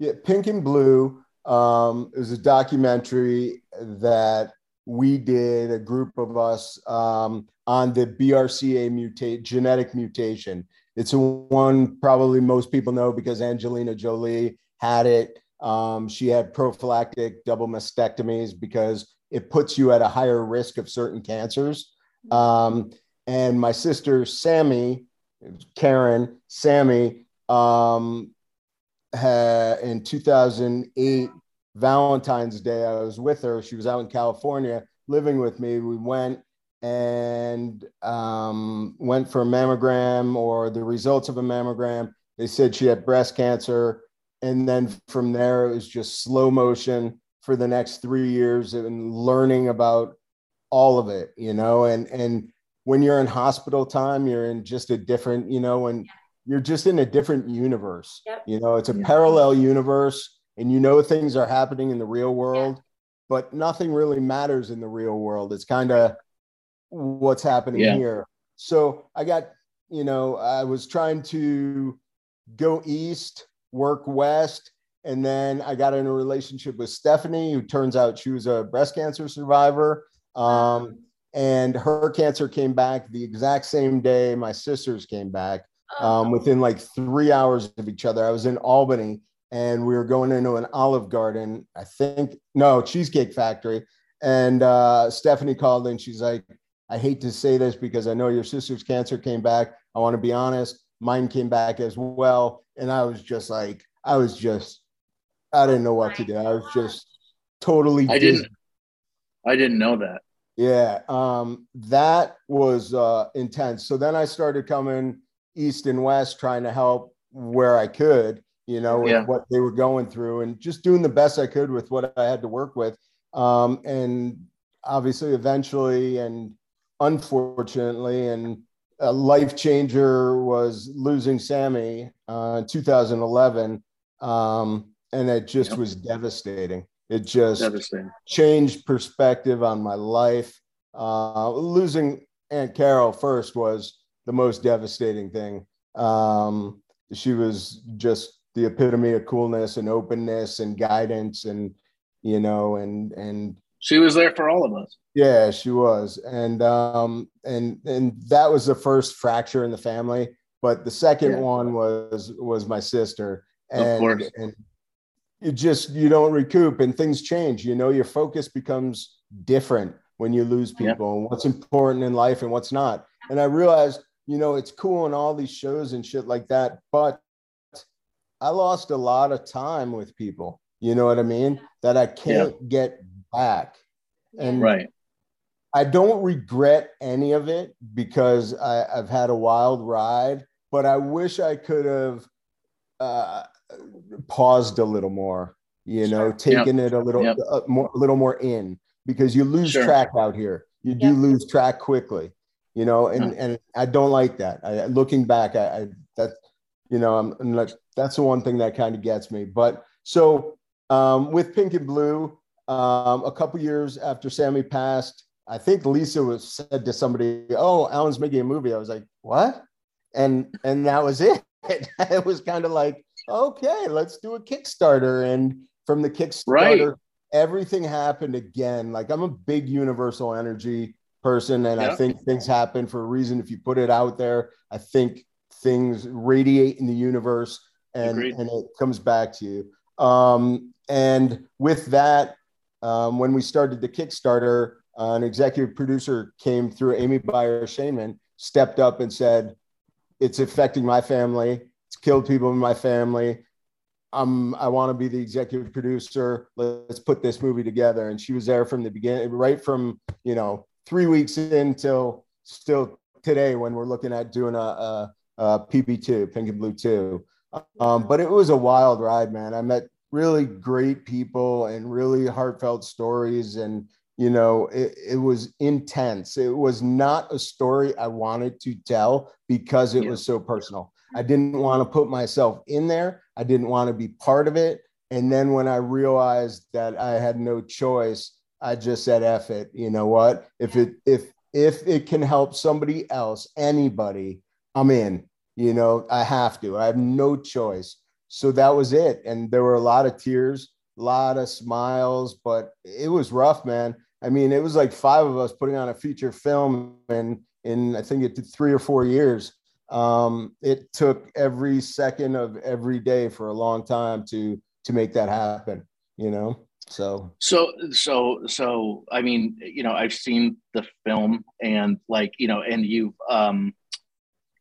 Yeah, Pink and Blue um, is a documentary that we did, a group of us, um, on the BRCA mutate genetic mutation. It's one probably most people know because Angelina Jolie had it. Um, she had prophylactic double mastectomies because it puts you at a higher risk of certain cancers. Um, and my sister Sammy, Karen, Sammy, um, ha- in 2008 valentine's day i was with her she was out in california living with me we went and um, went for a mammogram or the results of a mammogram they said she had breast cancer and then from there it was just slow motion for the next three years and learning about all of it you know and and when you're in hospital time you're in just a different you know and you're just in a different universe. Yep. You know, it's a Yeah. parallel universe, and you know things are happening in the real world, but nothing really matters in the real world. It's kind of what's happening Yeah. here. So I got, you know, I was trying to go east, work west, and then I got in a relationship with Stephanie, who turns out she was a breast cancer survivor. Um, and her cancer came back the exact same day my sister's came back Oh. um, within like three hours of each other. I was in Albany and we were going into an Olive Garden, I think, no, Cheesecake Factory. And uh, Stephanie called and she's like, I hate to say this because I know your sister's cancer came back. I want to be honest, mine came back as well. And I was just like, I was just, I didn't know what to do. I was just totally I dizzy. didn't I didn't know that. Yeah, um, that was uh, intense. So then I started coming east and west, trying to help where I could, you know, with Yeah. what they were going through, and just doing the best I could with what I had to work with. Um, and obviously, eventually, and unfortunately, and a life changer was losing Sammy uh, in 2011, um, and it just Yep. was devastating. It just Devastating. changed perspective on my life. Uh, losing Aunt Carol first was the most devastating thing. Um, she was just the epitome of coolness and openness and guidance, and you know, and and She was there for all of us. yeah, she was, and um, and and that was the first fracture in the family. But the second Yeah. one was was my sister, Of and course. and you just you don't recoup, and things change. You know, your focus becomes different when you lose Yeah. people, and what's important in life and what's not. And I realized, you know, it's cool in all these shows and shit like that, but I lost a lot of time with people. You know what I mean? That I can't get back. And Right. I don't regret any of it because I, I've had a wild ride, but I wish I could have uh, paused a little more, you know, Sure. taken it a little Yep. uh, more, a little more in because you lose Sure. track out here. You do lose track quickly, you know, and and I don't like that. I, looking back, I, I that you know, I'm, I'm like that's the one thing that kind of gets me. But so um, with Pink and Blue, um, a couple years after Sammy passed, I think Lisa was said to somebody, "Oh, Alan's making a movie." I was like, "What?" And and that was (laughs) it. it was kind of like, okay, let's do a Kickstarter. And from the Kickstarter, right. everything happened again. Like I'm a big universal energy person, and I think things happen for a reason. If you put it out there, I think things radiate in the universe, and and it comes back to you. Um, and with that, um, when we started the Kickstarter, uh, an executive producer came through, Amy Byer Shainman, stepped up and said, It's affecting my family. It's killed people in my family. I want to be the executive producer. Let's put this movie together. And she was there from the beginning, right from, you know, three weeks in till still today when we're looking at doing a, a, a PP2, Pink and Blue 2. Um, but it was a wild ride, man. I met really great people and really heartfelt stories. And you know it, it was intense. It was not a story i wanted to tell because it yeah. was so personal. I didn't want to put myself in there. I didn't want to be part of it. And then when i realized that i had no choice i just said F it. You know what? If it if if it can help somebody else anybody i'm in. You know i have to. I have no choice so that was it. And there were a lot of tears, a lot of smiles, but it was rough, man. I mean, it was like five of us putting on a feature film, and in I think it did three or four years. Um, it took every second of every day for a long time to to make that happen. You know. So so so so I mean, you know, I've seen the film and like, you know, and you've um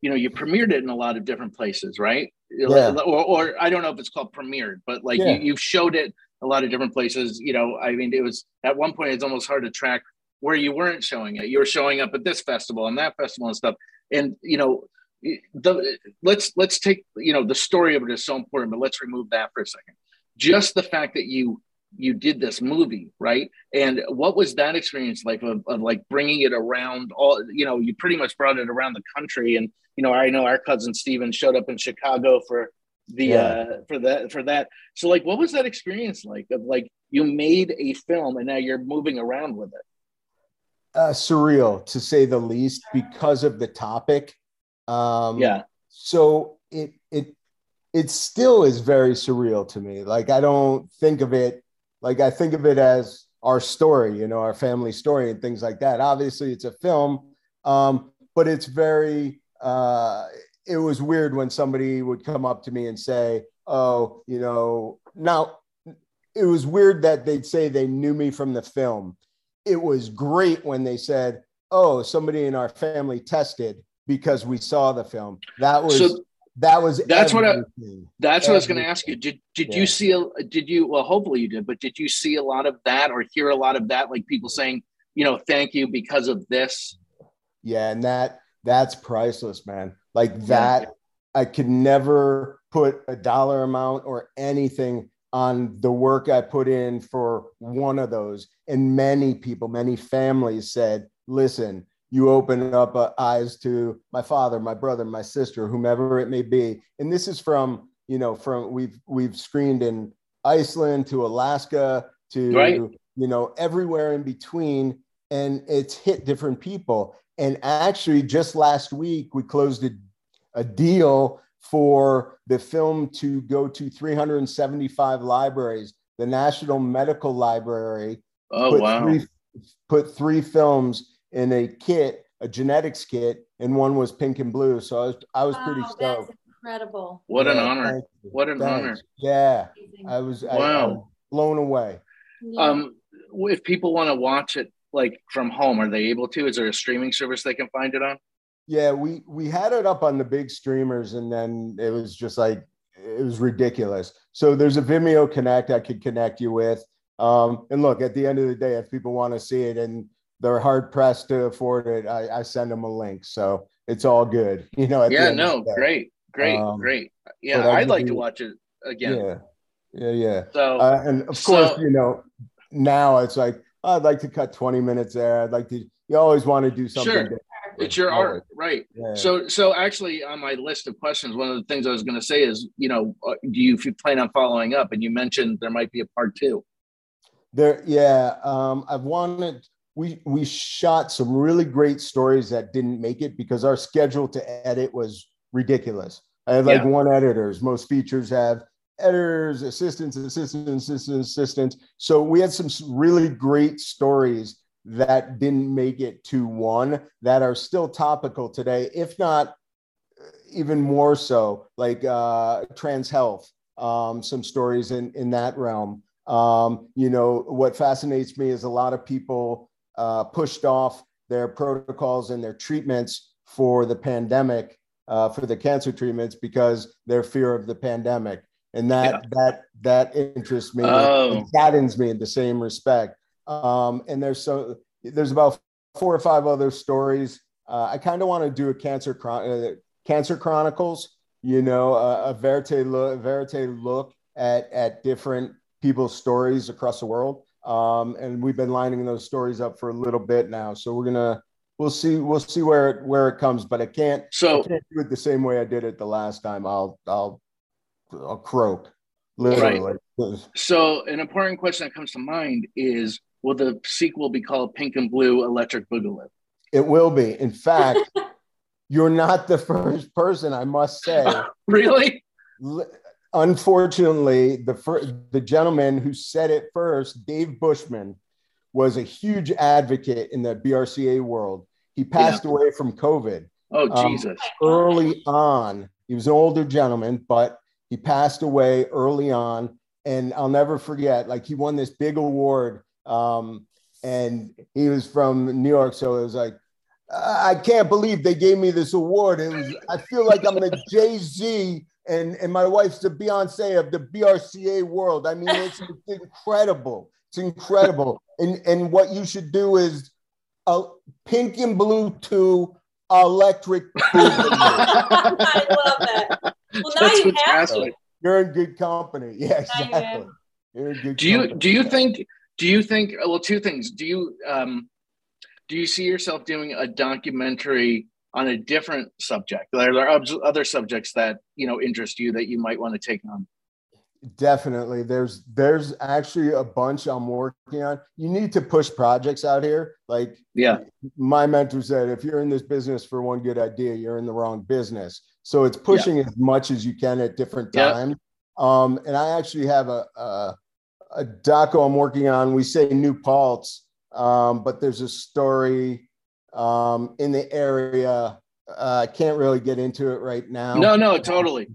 you know, you premiered it in a lot of different places, right? Yeah. or, or I don't know if it's called premiered, but like yeah. you, you've showed it a lot of different places. You know, I mean, it was at one point it's almost hard to track where you weren't showing it. You were showing up at this festival and that festival and stuff. And you know, the let's let's take you know the story of it is so important, but let's remove that for a second. Just the fact that you you did this movie right? And what was that experience like of, of, like bringing it around all you know you pretty much brought it around the country. And you know i know our cousin steven showed up in chicago for the yeah. uh for that for that. So like what was that experience like of like you made a film and now you're moving around with it? Uh surreal to say the least because of the topic. Um yeah. so it it it still is very surreal to me. Like i don't think of it like I think of it as our story, you know, our family story and things like that. Obviously, it's a film, um, but it's very. Uh, it was weird when somebody would come up to me and say, "Oh, you know," now it was weird that they'd say they knew me from the film. It was great when they said, "Oh, somebody in our family tested because we saw the film." That was so, that was that's everything. what I, that's everything. what I was going to ask you. Did did yeah. you see a, did you well hopefully you did, but did you see a lot of that or hear a lot of that like people saying, you know, thank you because of this? Yeah, and that that's priceless, man. Like that yeah. I could never put a dollar amount or anything on the work I put in for one of those. And many people, many families said, listen, you open up uh, eyes to my father, my brother, my sister, whomever it may be. And this is from, you know, from we've we've screened in Iceland to Alaska to right. you know everywhere in between, and it's hit different people. And actually, just last week we closed a, a deal for the film to go to 375 libraries. The National Medical Library. Oh put wow! Three, put three films in a kit, a genetics kit, and one was pink and blue. So I was I was wow, pretty stoked. incredible. What yeah, an honor. What an Thanks. honor. Yeah. I was wow. I, I was blown away. Yeah. Um if people want to watch it like from home, are they able to? Is there a streaming service they can find it on? Yeah, we we had it up on the big streamers and then it was just like it was ridiculous. So there's a Vimeo Connect I could connect you with. Um, and look, at the end of the day, if people want to see it and they're hard pressed to afford it, I, I, send them a link. So it's all good. (laughs) You know. Yeah. No. Great. Great. Um, great. Yeah. I'd like to watch it again. Yeah. Yeah. Yeah. So uh, and of course, so, you know, now it's like oh, I'd like to cut 20 minutes there. I'd like to. You always want to do something. Sure. It's your art, right? Yeah. So, so actually, on my list of questions, one of the things I was going to say is, you know, uh, do you plan on following up? And you mentioned there might be a part two. There, yeah. Um, I've wanted. We we shot some really great stories that didn't make it because our schedule to edit was ridiculous. I had like yeah. one editors. Most features have editors, assistants, assistants, assistants, assistants. So we had some really great stories that didn't make it to one that are still topical today, if not even more so, like uh, trans health, um, some stories in, in that realm. Um, you know, what fascinates me is a lot of people uh, pushed off their protocols and their treatments for the pandemic, uh, for the cancer treatments because their fear of the pandemic and that yeah. that that interests me oh. and saddens me in the same respect um, and there's so there's about four or five other stories uh, i kind of want to do a cancer chron- uh, cancer chronicles you know a verite look verite look at at different people's stories across the world um, and we've been lining those stories up for a little bit now so we're gonna we'll see we'll see where it where it comes but i can't so I can't do it the same way i did it the last time i'll i'll a croak, literally. Right. So, an important question that comes to mind is: Will the sequel be called Pink and Blue Electric Boogaloo? It will be. In fact, (laughs) you're not the first person, I must say. (laughs) really? Unfortunately, the fir- the gentleman who said it first, Dave Bushman, was a huge advocate in the BRCA world. He passed yeah. away from COVID. Oh, um, Jesus. Early on, he was an older gentleman, but he passed away early on, and I'll never forget. Like he won this big award, um, and he was from New York, so it was like I can't believe they gave me this award. It was I feel like I'm the Jay Z and and my wife's the Beyonce of the BRCA world. I mean, it's, it's incredible. It's incredible. And and what you should do is a pink and blue to electric. (laughs) I love that. Well, now That's you have to. You're in good company. (laughs) Yeah, exactly. You're in good do you do you think do you think well two things do you um do you see yourself doing a documentary on a different subject are there other subjects that you know interest you that you might want to take on Definitely. There's there's actually a bunch I'm working on. You need to push projects out here. Like yeah, my mentor said, if you're in this business for one good idea, you're in the wrong business. So it's pushing yeah. as much as you can at different times. Um, and I actually have a, a a doco I'm working on. We say New Paltz, um, but there's a story um, in the area. Uh, I can't really get into it right now. No, no, totally.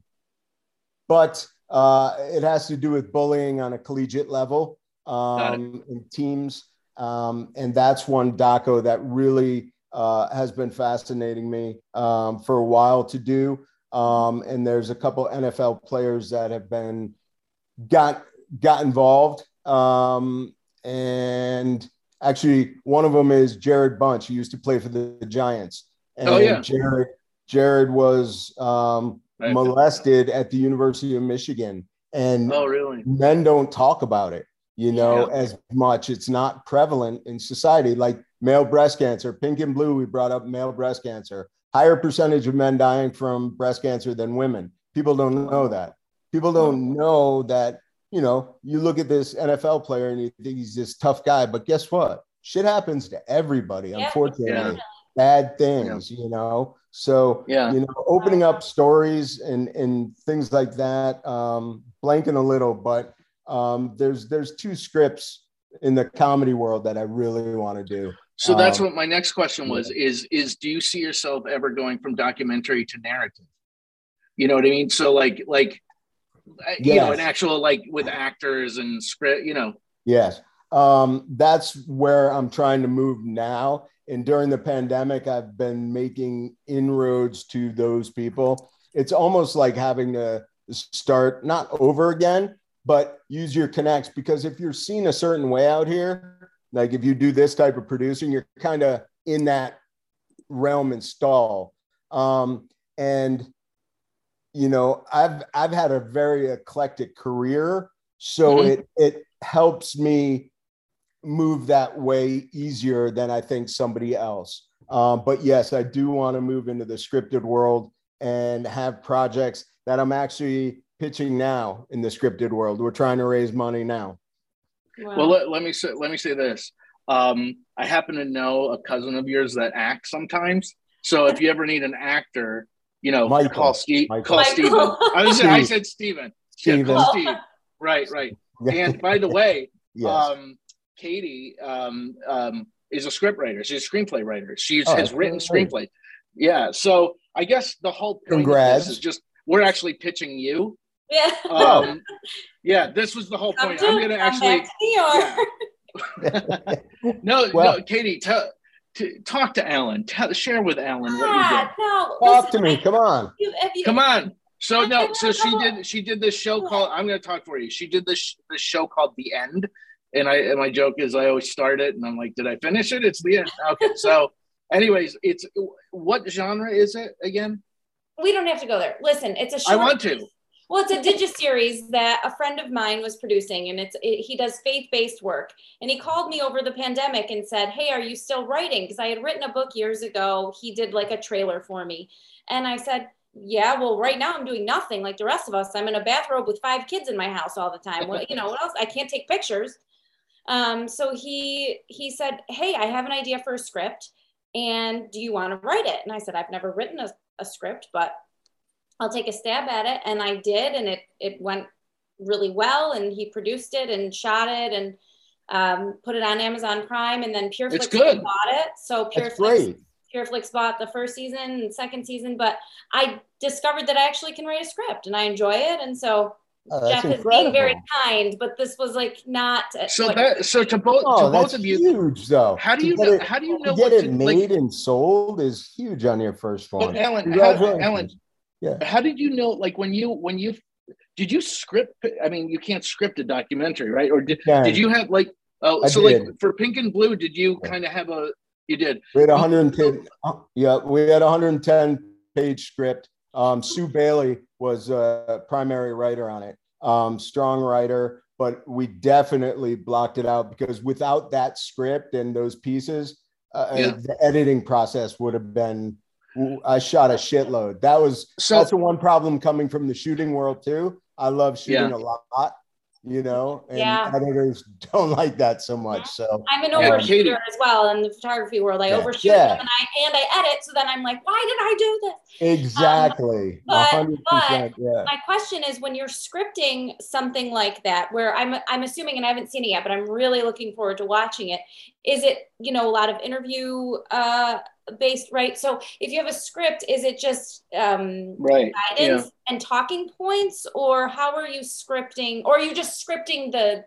But uh, it has to do with bullying on a collegiate level um, in teams. Um, and that's one doco that really uh, has been fascinating me um, for a while to do. Um, and there's a couple NFL players that have been got got involved. Um, and actually, one of them is Jared Bunch. He used to play for the, the Giants. And oh yeah, Jared Jared was um, molested at the University of Michigan. And oh, really? men don't talk about it, you know, yeah. as much. It's not prevalent in society. Like male breast cancer, pink and blue, we brought up male breast cancer. Higher percentage of men dying from breast cancer than women. People don't know that. People don't know that, you know, you look at this NFL player and you think he's this tough guy, but guess what? Shit happens to everybody, yeah. unfortunately. Yeah. Bad things, you know. So yeah, you know, opening up stories and and things like that. Um, blanking a little, but um, there's there's two scripts in the comedy world that I really want to do. So that's um, what my next question was: yeah. is is do you see yourself ever going from documentary to narrative? You know what I mean? So like like yes. you know, an actual like with actors and script. You know. Yes, um, that's where I'm trying to move now and during the pandemic i've been making inroads to those people it's almost like having to start not over again but use your connects because if you're seen a certain way out here like if you do this type of producing you're kind of in that realm and stall um, and you know i've i've had a very eclectic career so mm-hmm. it it helps me move that way easier than I think somebody else. Um, but yes, I do want to move into the scripted world and have projects that I'm actually pitching now in the scripted world. We're trying to raise money now. Wow. Well, let, let, me say let me say this. Um, I happen to know a cousin of yours that acts sometimes. So if you ever need an actor, you know, Michael. call Steve. Michael. Call Steven. (laughs) I, was, I said Steven. Steven. Yeah, call Steve. Right, right. (laughs) And by the way, yes. um, Katie um, um, is a script writer. She's a screenplay writer. She oh, has written screenplay. Yeah. So I guess the whole point Congrats. of this is just we're actually pitching you. Yeah. Um, (laughs) yeah. This was the whole point. I'm going to actually. Yeah. no, well, no, Katie, tell, t- talk to Alan. Tell, share with Alan what you ah, did. No, talk listen, to me. Come on. You, you, Come on. So no, so she did. She did this show called. I'm going to talk for you. She did this this show called The End, and I and my joke is I always start it and I'm like, did I finish it? It's the end. Okay, so anyways, it's what genre is it again? We don't have to go there. Listen, it's a short. I want to. Well, it's a digiseries that a friend of mine was producing, and it's it, he does faith-based work. And he called me over the pandemic and said, "Hey, are you still writing?" Because I had written a book years ago. He did like a trailer for me, and I said, "Yeah, well, right now I'm doing nothing like the rest of us. I'm in a bathrobe with five kids in my house all the time. Well, you know what else? I can't take pictures." Um, so he he said, "Hey, I have an idea for a script, and do you want to write it?" And I said, "I've never written a, a script, but I'll take a stab at it." And I did, and it it went really well. And he produced it and shot it and um, put it on Amazon Prime, and then PureFlix bought it. So PureFlix PureFlix bought the first season and second season, but I discovered that I actually can write a script and I enjoy it, and so Oh, Jeff is being very kind, but this was like not. So that so to both oh, to both of you, huge though. How do you know? It, how do you know? Get it to, made like, and sold is huge on your first one. Alan, how, Alan, yeah. How did you know? Like when you when you did you script? I mean, you can't script a documentary, right? Or did did you have like? Oh, so like for Pink and Blue, did you kind of have a? You did. We had 110. Yeah, we had 110 page script. Um, Sue Bailey was a primary writer on it, um, strong writer, but we definitely blocked it out because without that script and those pieces, uh, yeah. the editing process would have been. I shot a shitload. That was so, that's the one problem coming from the shooting world too. I love shooting yeah. a lot, you know, and yeah. editors (laughs) don't like that so much. So I'm an overshooter yeah. as well in the photography world. I yeah. overshoot yeah. them and I and I edit. So then I'm like, why did I do this? Exactly. Um, but, but my question is when you're scripting something like that, where I'm I'm assuming and I haven't seen it yet, but I'm really looking forward to watching it. Is it, you know, a lot of interview uh based right so if you have a script is it just um right guidance yeah. and talking points or how are you scripting or are you just scripting the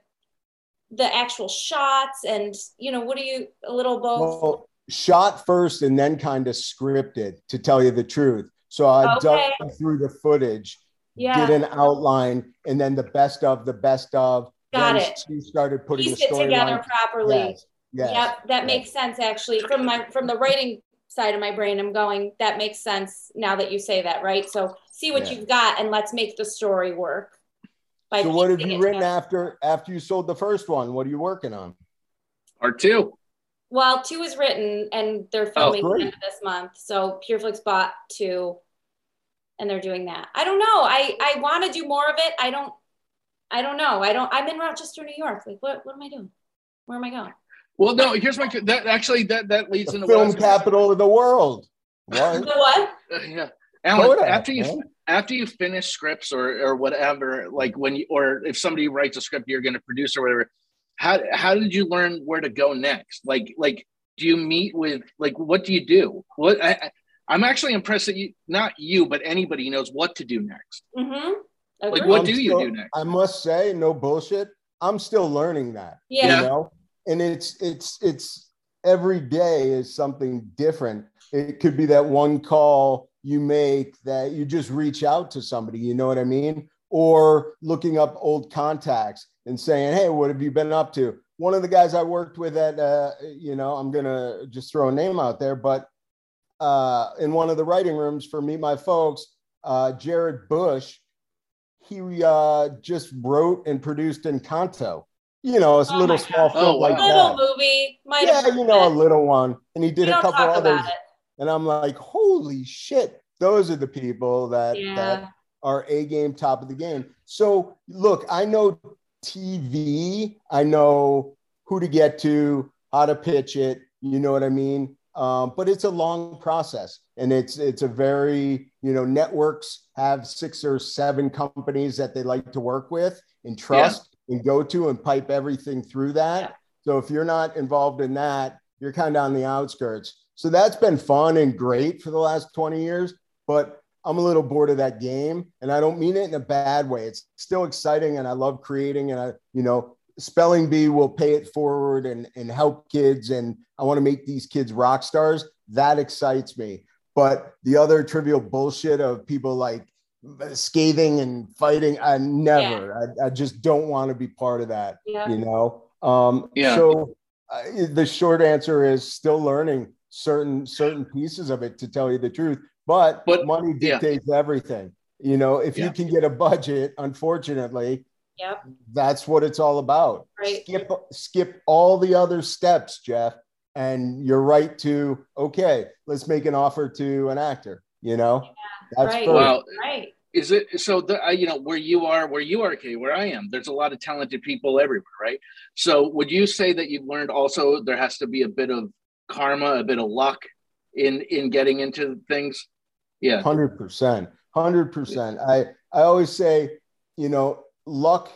the actual shots and you know what are you a little both well, shot first and then kind of scripted to tell you the truth so i okay. dug through the footage yeah. did an outline and then the best of the best of got it she started putting Piece the story together properly yes. Yes. Yep, that yes. makes sense actually. From my from the writing side of my brain i'm going that makes sense now that you say that right? So see what yeah. you've got and let's make the story work so what have you written after after you sold the first one? What are you working on? Part two. Well two is written and they're oh, filming oh, end of this month. So pureflix bought two and they're doing that. I don't know. I i want to do more of it. I don't i don't know. I don't i'm in rochester new york. Like what, what am i doing? Where am i going well, no. Here's my that actually that that leads the into film capital of the world. What? the what? Uh, yeah, Alan. after you man. after you finish scripts or or whatever, like when you or if somebody writes a script, you're going to produce or whatever. How how did you learn where to go next? Like like do you meet with like what do you do? What I, I'm actually impressed that you not you but anybody knows what to do next. Mm-hmm. Like what I'm do you do next? I must say, no bullshit. I'm still learning that. Yeah. You know? And it's it's it's every day is something different. It could be that one call you make that you just reach out to somebody you know what i mean? Or looking up old contacts and saying hey what have you been up to? One of the guys i worked with at uh, you know i'm gonna just throw a name out there but uh, in one of the writing rooms for meet my folks uh, jared bush he uh, just wrote and produced Encanto you know, it's a Oh little small film Oh, wow. like Little that. movie. Might Yeah, have you know, a heard of it. little one. And he We did a couple others. And I'm like, holy shit, those are the people that, Yeah. that are A game, top of the game. So look, I know TV, I know who to get to, how to pitch it, you know what I mean? Um, but it's a long process and it's it's a very you know networks have six or seven companies that they like to work with and trust and go to and pipe everything through that. Yeah. so if you're not involved in that you're kind of on the outskirts. So that's been fun and great for the last 20 years but i'm a little bored of that game and i don't mean it in a bad way. It's still exciting and i love creating and i you know spelling bee will pay it forward and, and help kids and i want to make these kids rock stars. That excites me. But the other trivial bullshit of people like scathing and fighting i never I, I just don't want to be part of that Yeah. you know um Yeah. so uh, the short answer is still learning certain certain pieces of it to tell you the truth but, But- money yeah. dictates everything you know if Yeah. you can get a budget unfortunately Yep. that's what it's all about Right. skip skip all the other steps jeff and you're right to okay let's make an offer to an actor you know that's right. first. Wow. Right. Is it so? The, uh, you know where you are, where you are, Kay, where I am. There's a lot of talented people everywhere, right? So, would you say that you've learned also there has to be a bit of karma, a bit of luck in in getting into things? Yeah, Hundred percent, hundred percent. I I always say, you know, luck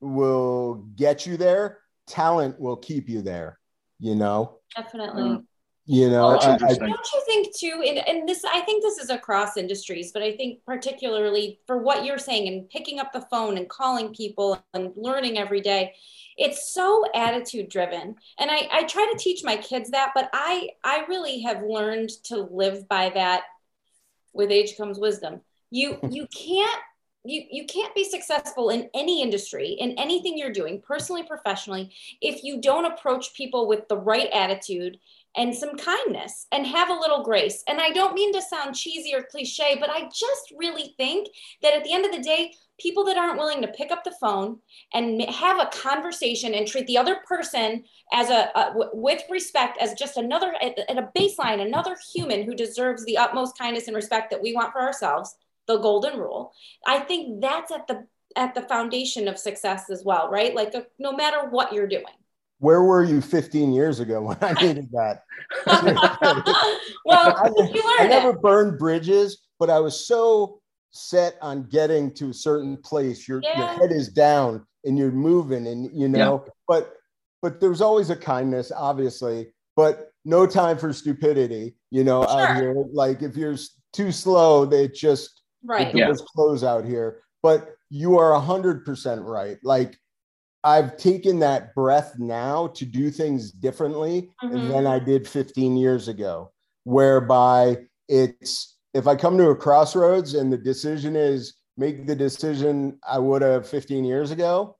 will get you there. Talent will keep you there. You know, Definitely. You know. That's I- I- Don't you think too? And, and this, I think this is across industries, but I think particularly for what you're saying and picking up the phone and calling people and learning every day, it's so attitude driven. And I, I try to teach my kids that, but I, I really have learned to live by that. With age comes wisdom. You, (laughs) you can't. You, you can't be successful in any industry in anything you're doing personally professionally if you don't approach people with the right attitude and some kindness and have a little grace. And I don't mean to sound cheesy or cliche, but I just really think that at the end of the day, people that aren't willing to pick up the phone and have a conversation and treat the other person as a with respect as just another at, at a baseline, another human who deserves the utmost kindness and respect that we want for ourselves, the golden rule. I think that's at the at the foundation of success as well, right? Like uh no matter what you're doing. Where were you 15 years ago when I (laughs) needed that? (laughs) well, I, you I never it. burned bridges, but I was so set on getting to a certain place. Your your head is down and you're moving, and you know. But but there's always a kindness, obviously, but no time for stupidity. You know, out here, like if you're too slow, they just Right. the doors close out here. But you are a hundred percent right. Like I've taken that breath now to do things differently Mhm. than I did 15 years ago, whereby it's if I come to a crossroads and the decision is make the decision I would have 15 years ago,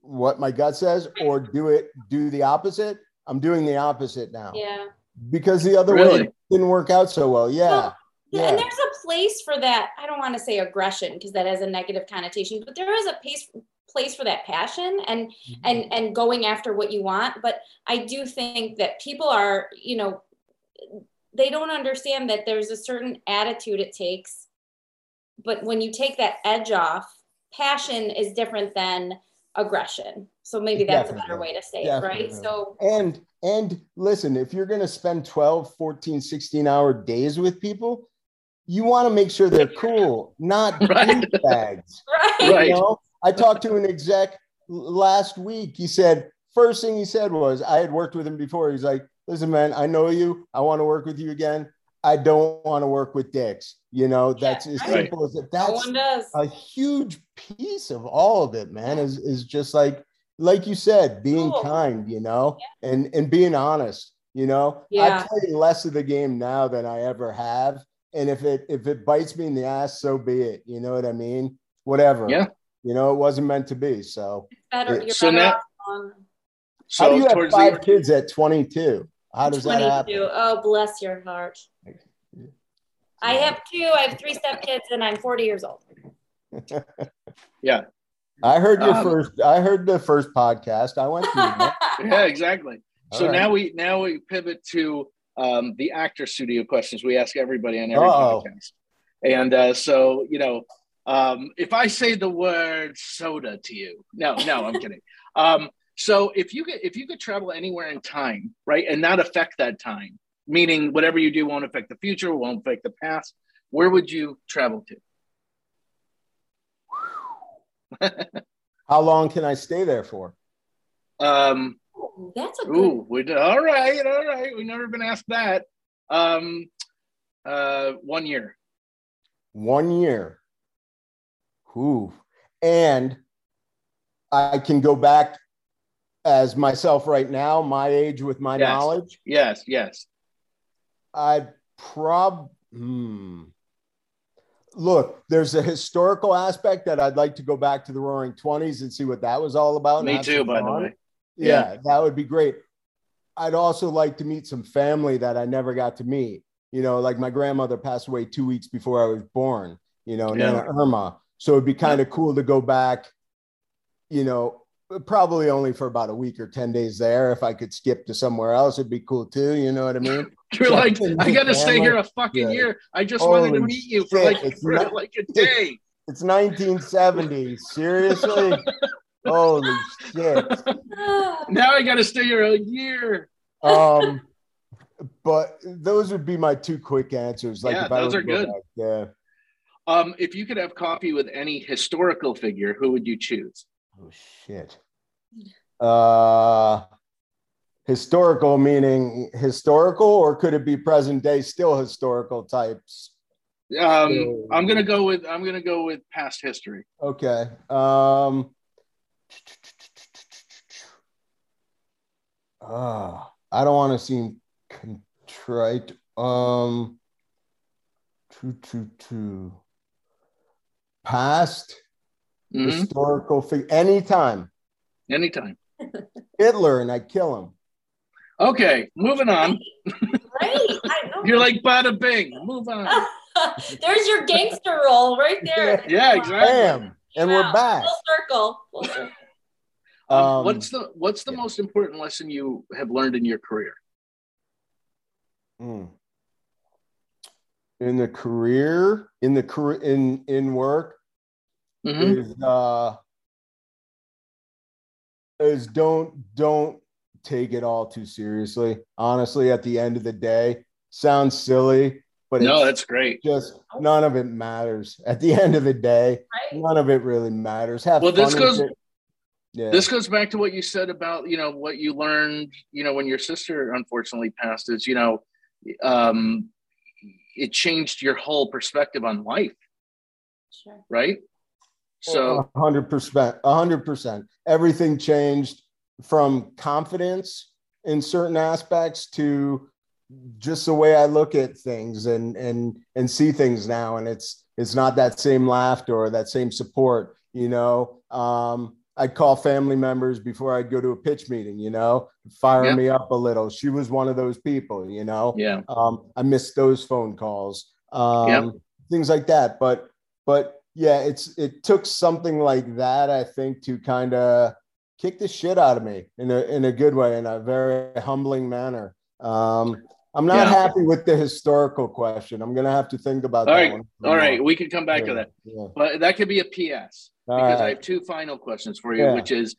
what my gut says, or do it, do the opposite. I'm doing the opposite now Yeah. because the other Really? way didn't work out so well. Yeah. Well, Yeah, Yeah. And there's a place for that. I don't want to say aggression because that has a negative connotation, but there is a place place for that passion and Mm-hmm. and and going after what you want. But I do think that people are, you know, they don't understand that there's a certain attitude it takes. But when you take that edge off, passion is different than aggression. So maybe that's a better way to say it, right? So and and listen if you're going to spend 12 14 16 hour days with people you want to make sure they're (laughs) cool not Right. bags right. (laughs) Right. you know i talked to an exec last week he said first thing he said was i had worked with him before he's like listen man i know you i want to work with you again i don't want to work with dicks you know that's as right. simple as it that's one does. a huge piece of all of it, man, is is just like like you said, being Cool. kind, you know, and and being honest, you know. Yeah. I play less of the game now than I ever have, and if it if it bites me in the ass, so be it. You know what I mean? Whatever. Yeah. You know, it wasn't meant to be. So, better. You're So better now- off on how do you have five the kids at 22? How does that happen? Oh, bless your heart. I have two. I have three stepkids, and I'm 40 years old. (laughs) yeah I heard your Um, first. I heard the first podcast. I went through. (laughs) Yeah, exactly. So All right. now we now we pivot to um, the actor studio questions we ask everybody on every Uh-oh. podcast. And uh, so you know, um, if I say the word soda to you, no, no, I'm (laughs) kidding. Um, so if you could if you could travel anywhere in time, right, and not affect that time, meaning whatever you do won't affect the future, won't affect the past, where would you travel to? (laughs) How long can I stay there for? Um, That's a good. Ooh, we did, all right, all right. We've never been asked that. Um, uh, one year. One year. Who? And I can go back as myself right now, my age with my Yes. knowledge. Yes, yes. I'd prob. Hmm. Look, there's a historical aspect that I'd like to go back to the Roaring Twenties and see what that was all about. Me too, by the fun. way. Yeah, that would be great. I'd also like to meet some family that I never got to meet. You know, like my grandmother passed away two weeks before I was born, you know, Yeah. Nana Irma. So it'd be kind of cool to go back, you know, probably only for about a week or 10 days there. If I could skip to somewhere else, it'd be cool too. You know what I mean? (laughs) You're like, Something I got to stay here a fucking Yeah. year. I just wanted to meet you for like it's for not- like a day. (laughs) It's 1970. Seriously? (laughs) Holy shit. Now I got to stay here a year. um but those would be my two quick answers like Yeah, if I those are good. back, yeah Um, if you could have coffee with any historical figure, who would you choose? oh shit uh historical meaning historical or could it be present day still historical types Um, I'm gonna go with I'm gonna go with past history. okay um ah, i don't want to seem contrite um true true true past Mhm. historical figure anytime Anytime. (laughs) Hitler and I kill him. Okay, moving on. Right. (laughs) You're like bada bing. Move on. (laughs) There's your gangster role right there. Yeah, exactly. Bam, and we're back. Full circle. Full circle. Um, Um, what's the What's the yeah. most important lesson you have learned in your career? mm. in the career, in the career, in in work Mhm. is uh is don't don't take it all too seriously. Honestly, at the end of the day, sounds silly, but No, it's that's great. just none of it matters. At the end of the day, Right? none of it really matters. Have Well, this fun with goes- Yeah. This goes back to what you said about you know what you learned. You know when your sister unfortunately passed is you know um, it changed your whole perspective on life, Sure. right? So hundred percent, a hundred percent. Everything changed from confidence in certain aspects to just the way I look at things and and and see things now. And it's it's not that same laughter or that same support. You know, um, I'd call family members before I'd go to a pitch meeting. You know, fire me up a little. She was one of those people. You know, yeah, um, I missed those phone calls. Um, Yep. things like that. But but yeah, it's it took something like that, I think, to kind of kick the shit out of me in a in a good way, in a very humbling manner. Um, I'm not Yeah. happy with the historical question. I'm gonna have to think about All that right. one. all right, we can come back to that, yeah. but that could be a PS because I have two final questions for you, Yeah. which is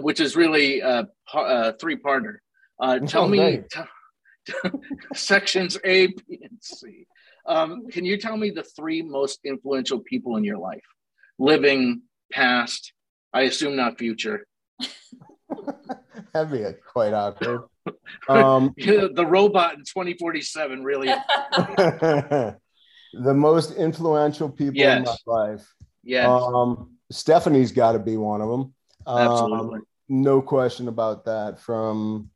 which is really a, a three parter. Uh, tell (laughs) Oh, me t- (laughs) sections A, B, and C. Um, can you tell me the three most influential people in your life, living, past? I assume not future. (laughs) That'd be a- quite awkward. (laughs) Um, (laughs) the robot in 2047 really. the most influential people in my life. Yes, Um, Stephanie's got to be one of them. Um, absolutely. no question about that. From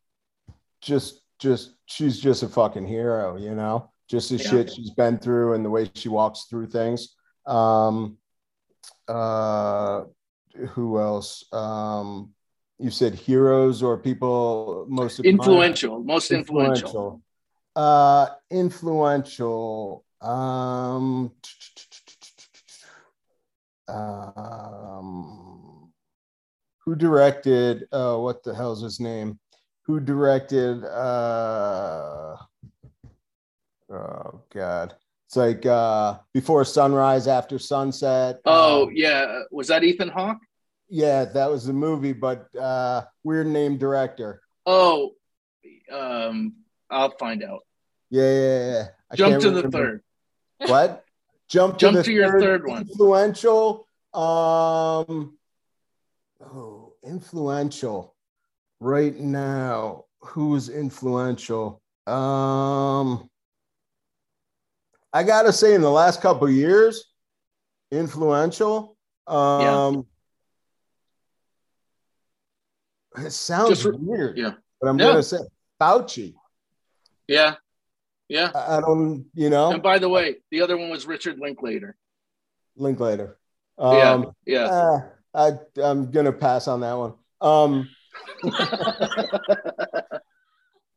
just, just she's just a fucking hero, you know. Just the Yeah. shit she's been through and the way she walks through things. Um, uh, who else? Um, you said heroes or people most admired? Influential, most influential. Uh, influential. Um, um, who directed uh what the hell's his name? Who directed uh oh god. It's like uh before sunrise, after sunset. Oh Um, yeah, was that Ethan Hawke? yeah, that was the movie, but uh weird name director. Oh, um, I'll find out. Yeah, yeah, yeah. I Jump to the third. What? Jump to, Jump to your third one. Influential. Um. Oh, influential. Right now, who's influential? Um. I gotta say, in the last couple years, influential. Um. It sounds Just- weird. yeah. But I'm No. gonna say Fauci. Yeah, yeah. I I don't, you know, And by the way, the other one was Richard Linklater. Linklater. Yeah, Um, yeah. uh, I, I'm gonna pass on that one. Um, (laughs)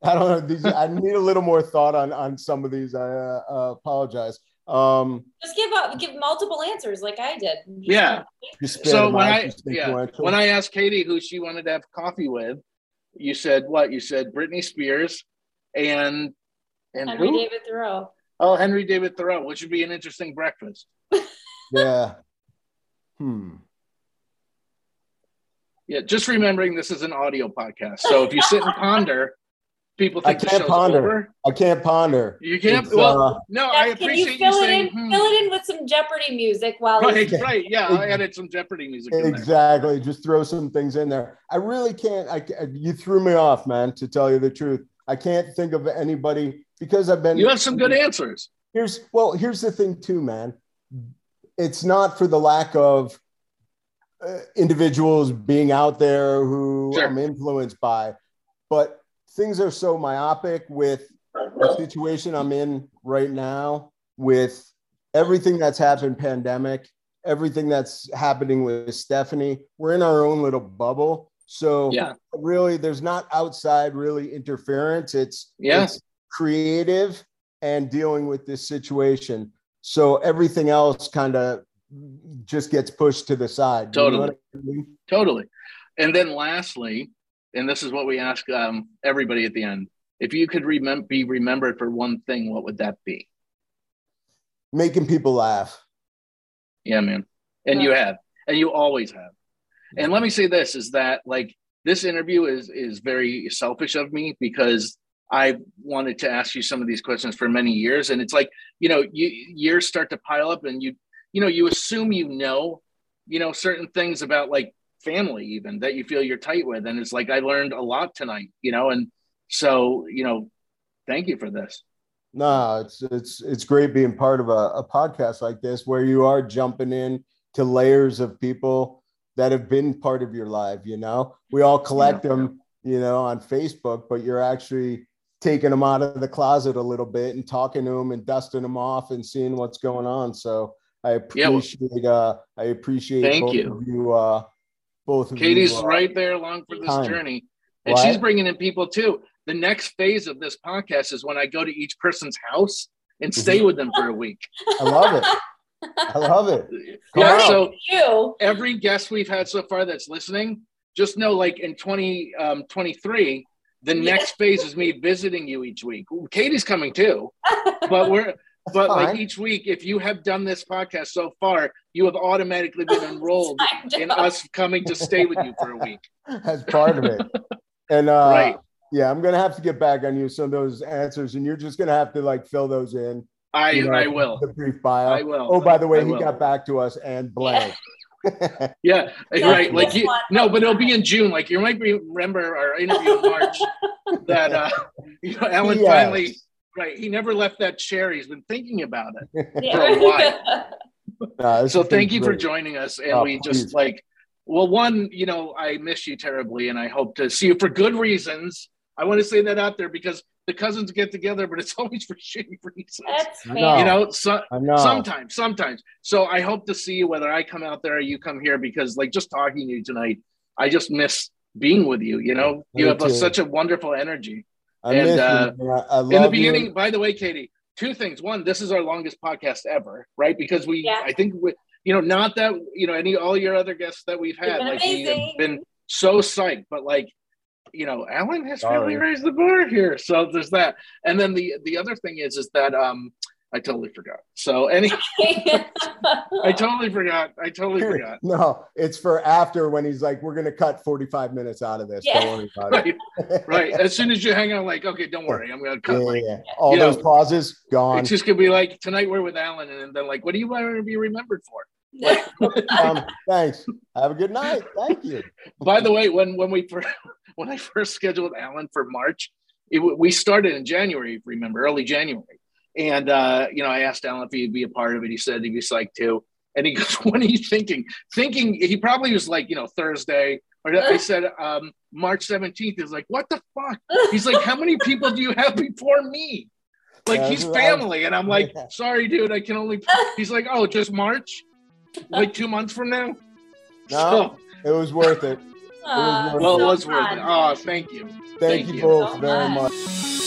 I don't know. These, I need a little more thought on on some of these. I uh, uh, apologize. Um, Just give up, give multiple answers like I did. Yeah. so when I yeah when I asked Katie who she wanted to have coffee with, you said what? You said Britney Spears and and Henry who? David Thoreau. Oh, Henry David Thoreau, which would be an interesting breakfast. (laughs) yeah. Hmm. Yeah, just remembering this is an audio podcast. So if you sit and ponder, people I think the can't show's ponder. over. I can't ponder. You can't. It's, well, uh, no, I Jeff, can you appreciate you, fill it saying. in? hmm. Fill it in with some Jeopardy music while Right, it's right. Yeah, I added some Jeopardy music in there. Exactly. Just throw some things in there. I really can't. I, I- you threw me off, man. To tell you the truth, I can't think of anybody because I've been. You have some good answers. Here's well. Here's the thing, too, man. It's not for the lack of uh, individuals being out there who Sure. I'm influenced by, but things are so myopic with the situation I'm in right now, with everything that's happened, pandemic, everything that's happening with Stephanie. We're in our own little bubble, so Yeah. really, there's not outside really interference. It's Yeah. creative and dealing with this situation. So everything else kind of just gets pushed to the side. You know Totally. I mean? Totally. And then lastly, and this is what we ask um, everybody at the end: if you could remem- be remembered for one thing, what would that be? Making people laugh. Yeah, man. And you have, and you always have. And let me say this: is that like this interview is is very selfish of me because I wanted to ask you some of these questions for many years, and it's like you know, you years start to pile up, and you you know, you assume you know, you know, certain things about like family even that you feel you're tight with, and it's like I learned a lot tonight, you know, and so you know, thank you for this. No, it's it's it's great being part of a, a podcast like this where you are jumping in to layers of people that have been part of your life. You know, we all collect them, you know, on Facebook, but you're actually taking them out of the closet a little bit and talking to them and dusting them off and seeing what's going on. So I Yeah, well- appreciate uh I appreciate Thank both you. of you uh both of Katie's you, right there along for this time. journey. And What? she's bringing in people too. The next phase of this podcast is when I go to each person's house and Mm-hmm. stay with them for a week. I love it. I love it. (laughs) Come yeah, so you. every guest we've had so far that's listening, just know like in 2023, the Yeah. next phase is me visiting you each week. Katie's coming too, (laughs) but we're but like each week, if you have done this podcast so far, you have automatically been enrolled (laughs) in us coming to stay with you for a week. (laughs) as part of it. And uh, Right. yeah, I'm gonna have to get back on you some of those answers, and you're just gonna have to like fill those in. I you know, I will. the brief bio. I will. Oh, by the way, I he will. got back to us and blank. (laughs) Yeah, Yeah, right. Like you, one. no, but it'll be in June. Like you might remember our interview in March that uh, you know Alan Yes. finally, right? He never left that chair. He's been thinking about it. Yeah. for a while. Nah, this So thank you for joining us, and Oh, we just like, well, one, you know, I miss you terribly, and I hope to see you for good reasons. I want to say that out there because the cousins get together, but it's (laughs) always for shitty reasons. That's fair. know. You know, so know. sometimes sometimes so i hope to see you whether i come out there or you come here because like just talking to you tonight i just miss being with you you know you have a, such a wonderful energy I and, miss you, uh, man. I, I love in the you. beginning by the way katie two things one this is our longest podcast ever right because we Yeah. i think we, you know not that you know any all your other guests that we've had been like we have been so psyched. But like, you know, Alan has Sorry. really raised the bar here. So there's that. And then the the other thing is is that um I totally forgot. So any (laughs) I totally forgot. I totally forgot. No, it's for after when he's like, we're gonna cut 45 minutes out of this. Yeah. Don't worry about it. Right, right. As soon as you hang on, like, okay, don't worry, I'm gonna Yeah, cut. yeah, Like, yeah. All you know, those pauses gone. it's just gonna be like tonight we're with Alan, and then like, what do you want to be remembered for? um, thanks. Have a good night. Thank you. By the way, when when we first, (laughs) when I first scheduled Alan for March, it, we started in January. Remember, early January, and uh, you know, I asked Alan if he'd be a part of it. He said he'd be psyched too. And he (laughs) goes, "What are you thinking?" Thinking he probably was like, you know, Thursday. Or I said um, March seventeenth. He's like, "What the fuck?" He's like, "How many people do you have before me?" Like That's he's right. family, and I'm like, Yeah. "Sorry, dude, I can only." He's like, "Oh, just March, like two months from now." No, it was worth it. Aw, worth Well, it so was worth it. Oh, thank you. Thank, Thank you, you both so very much. much.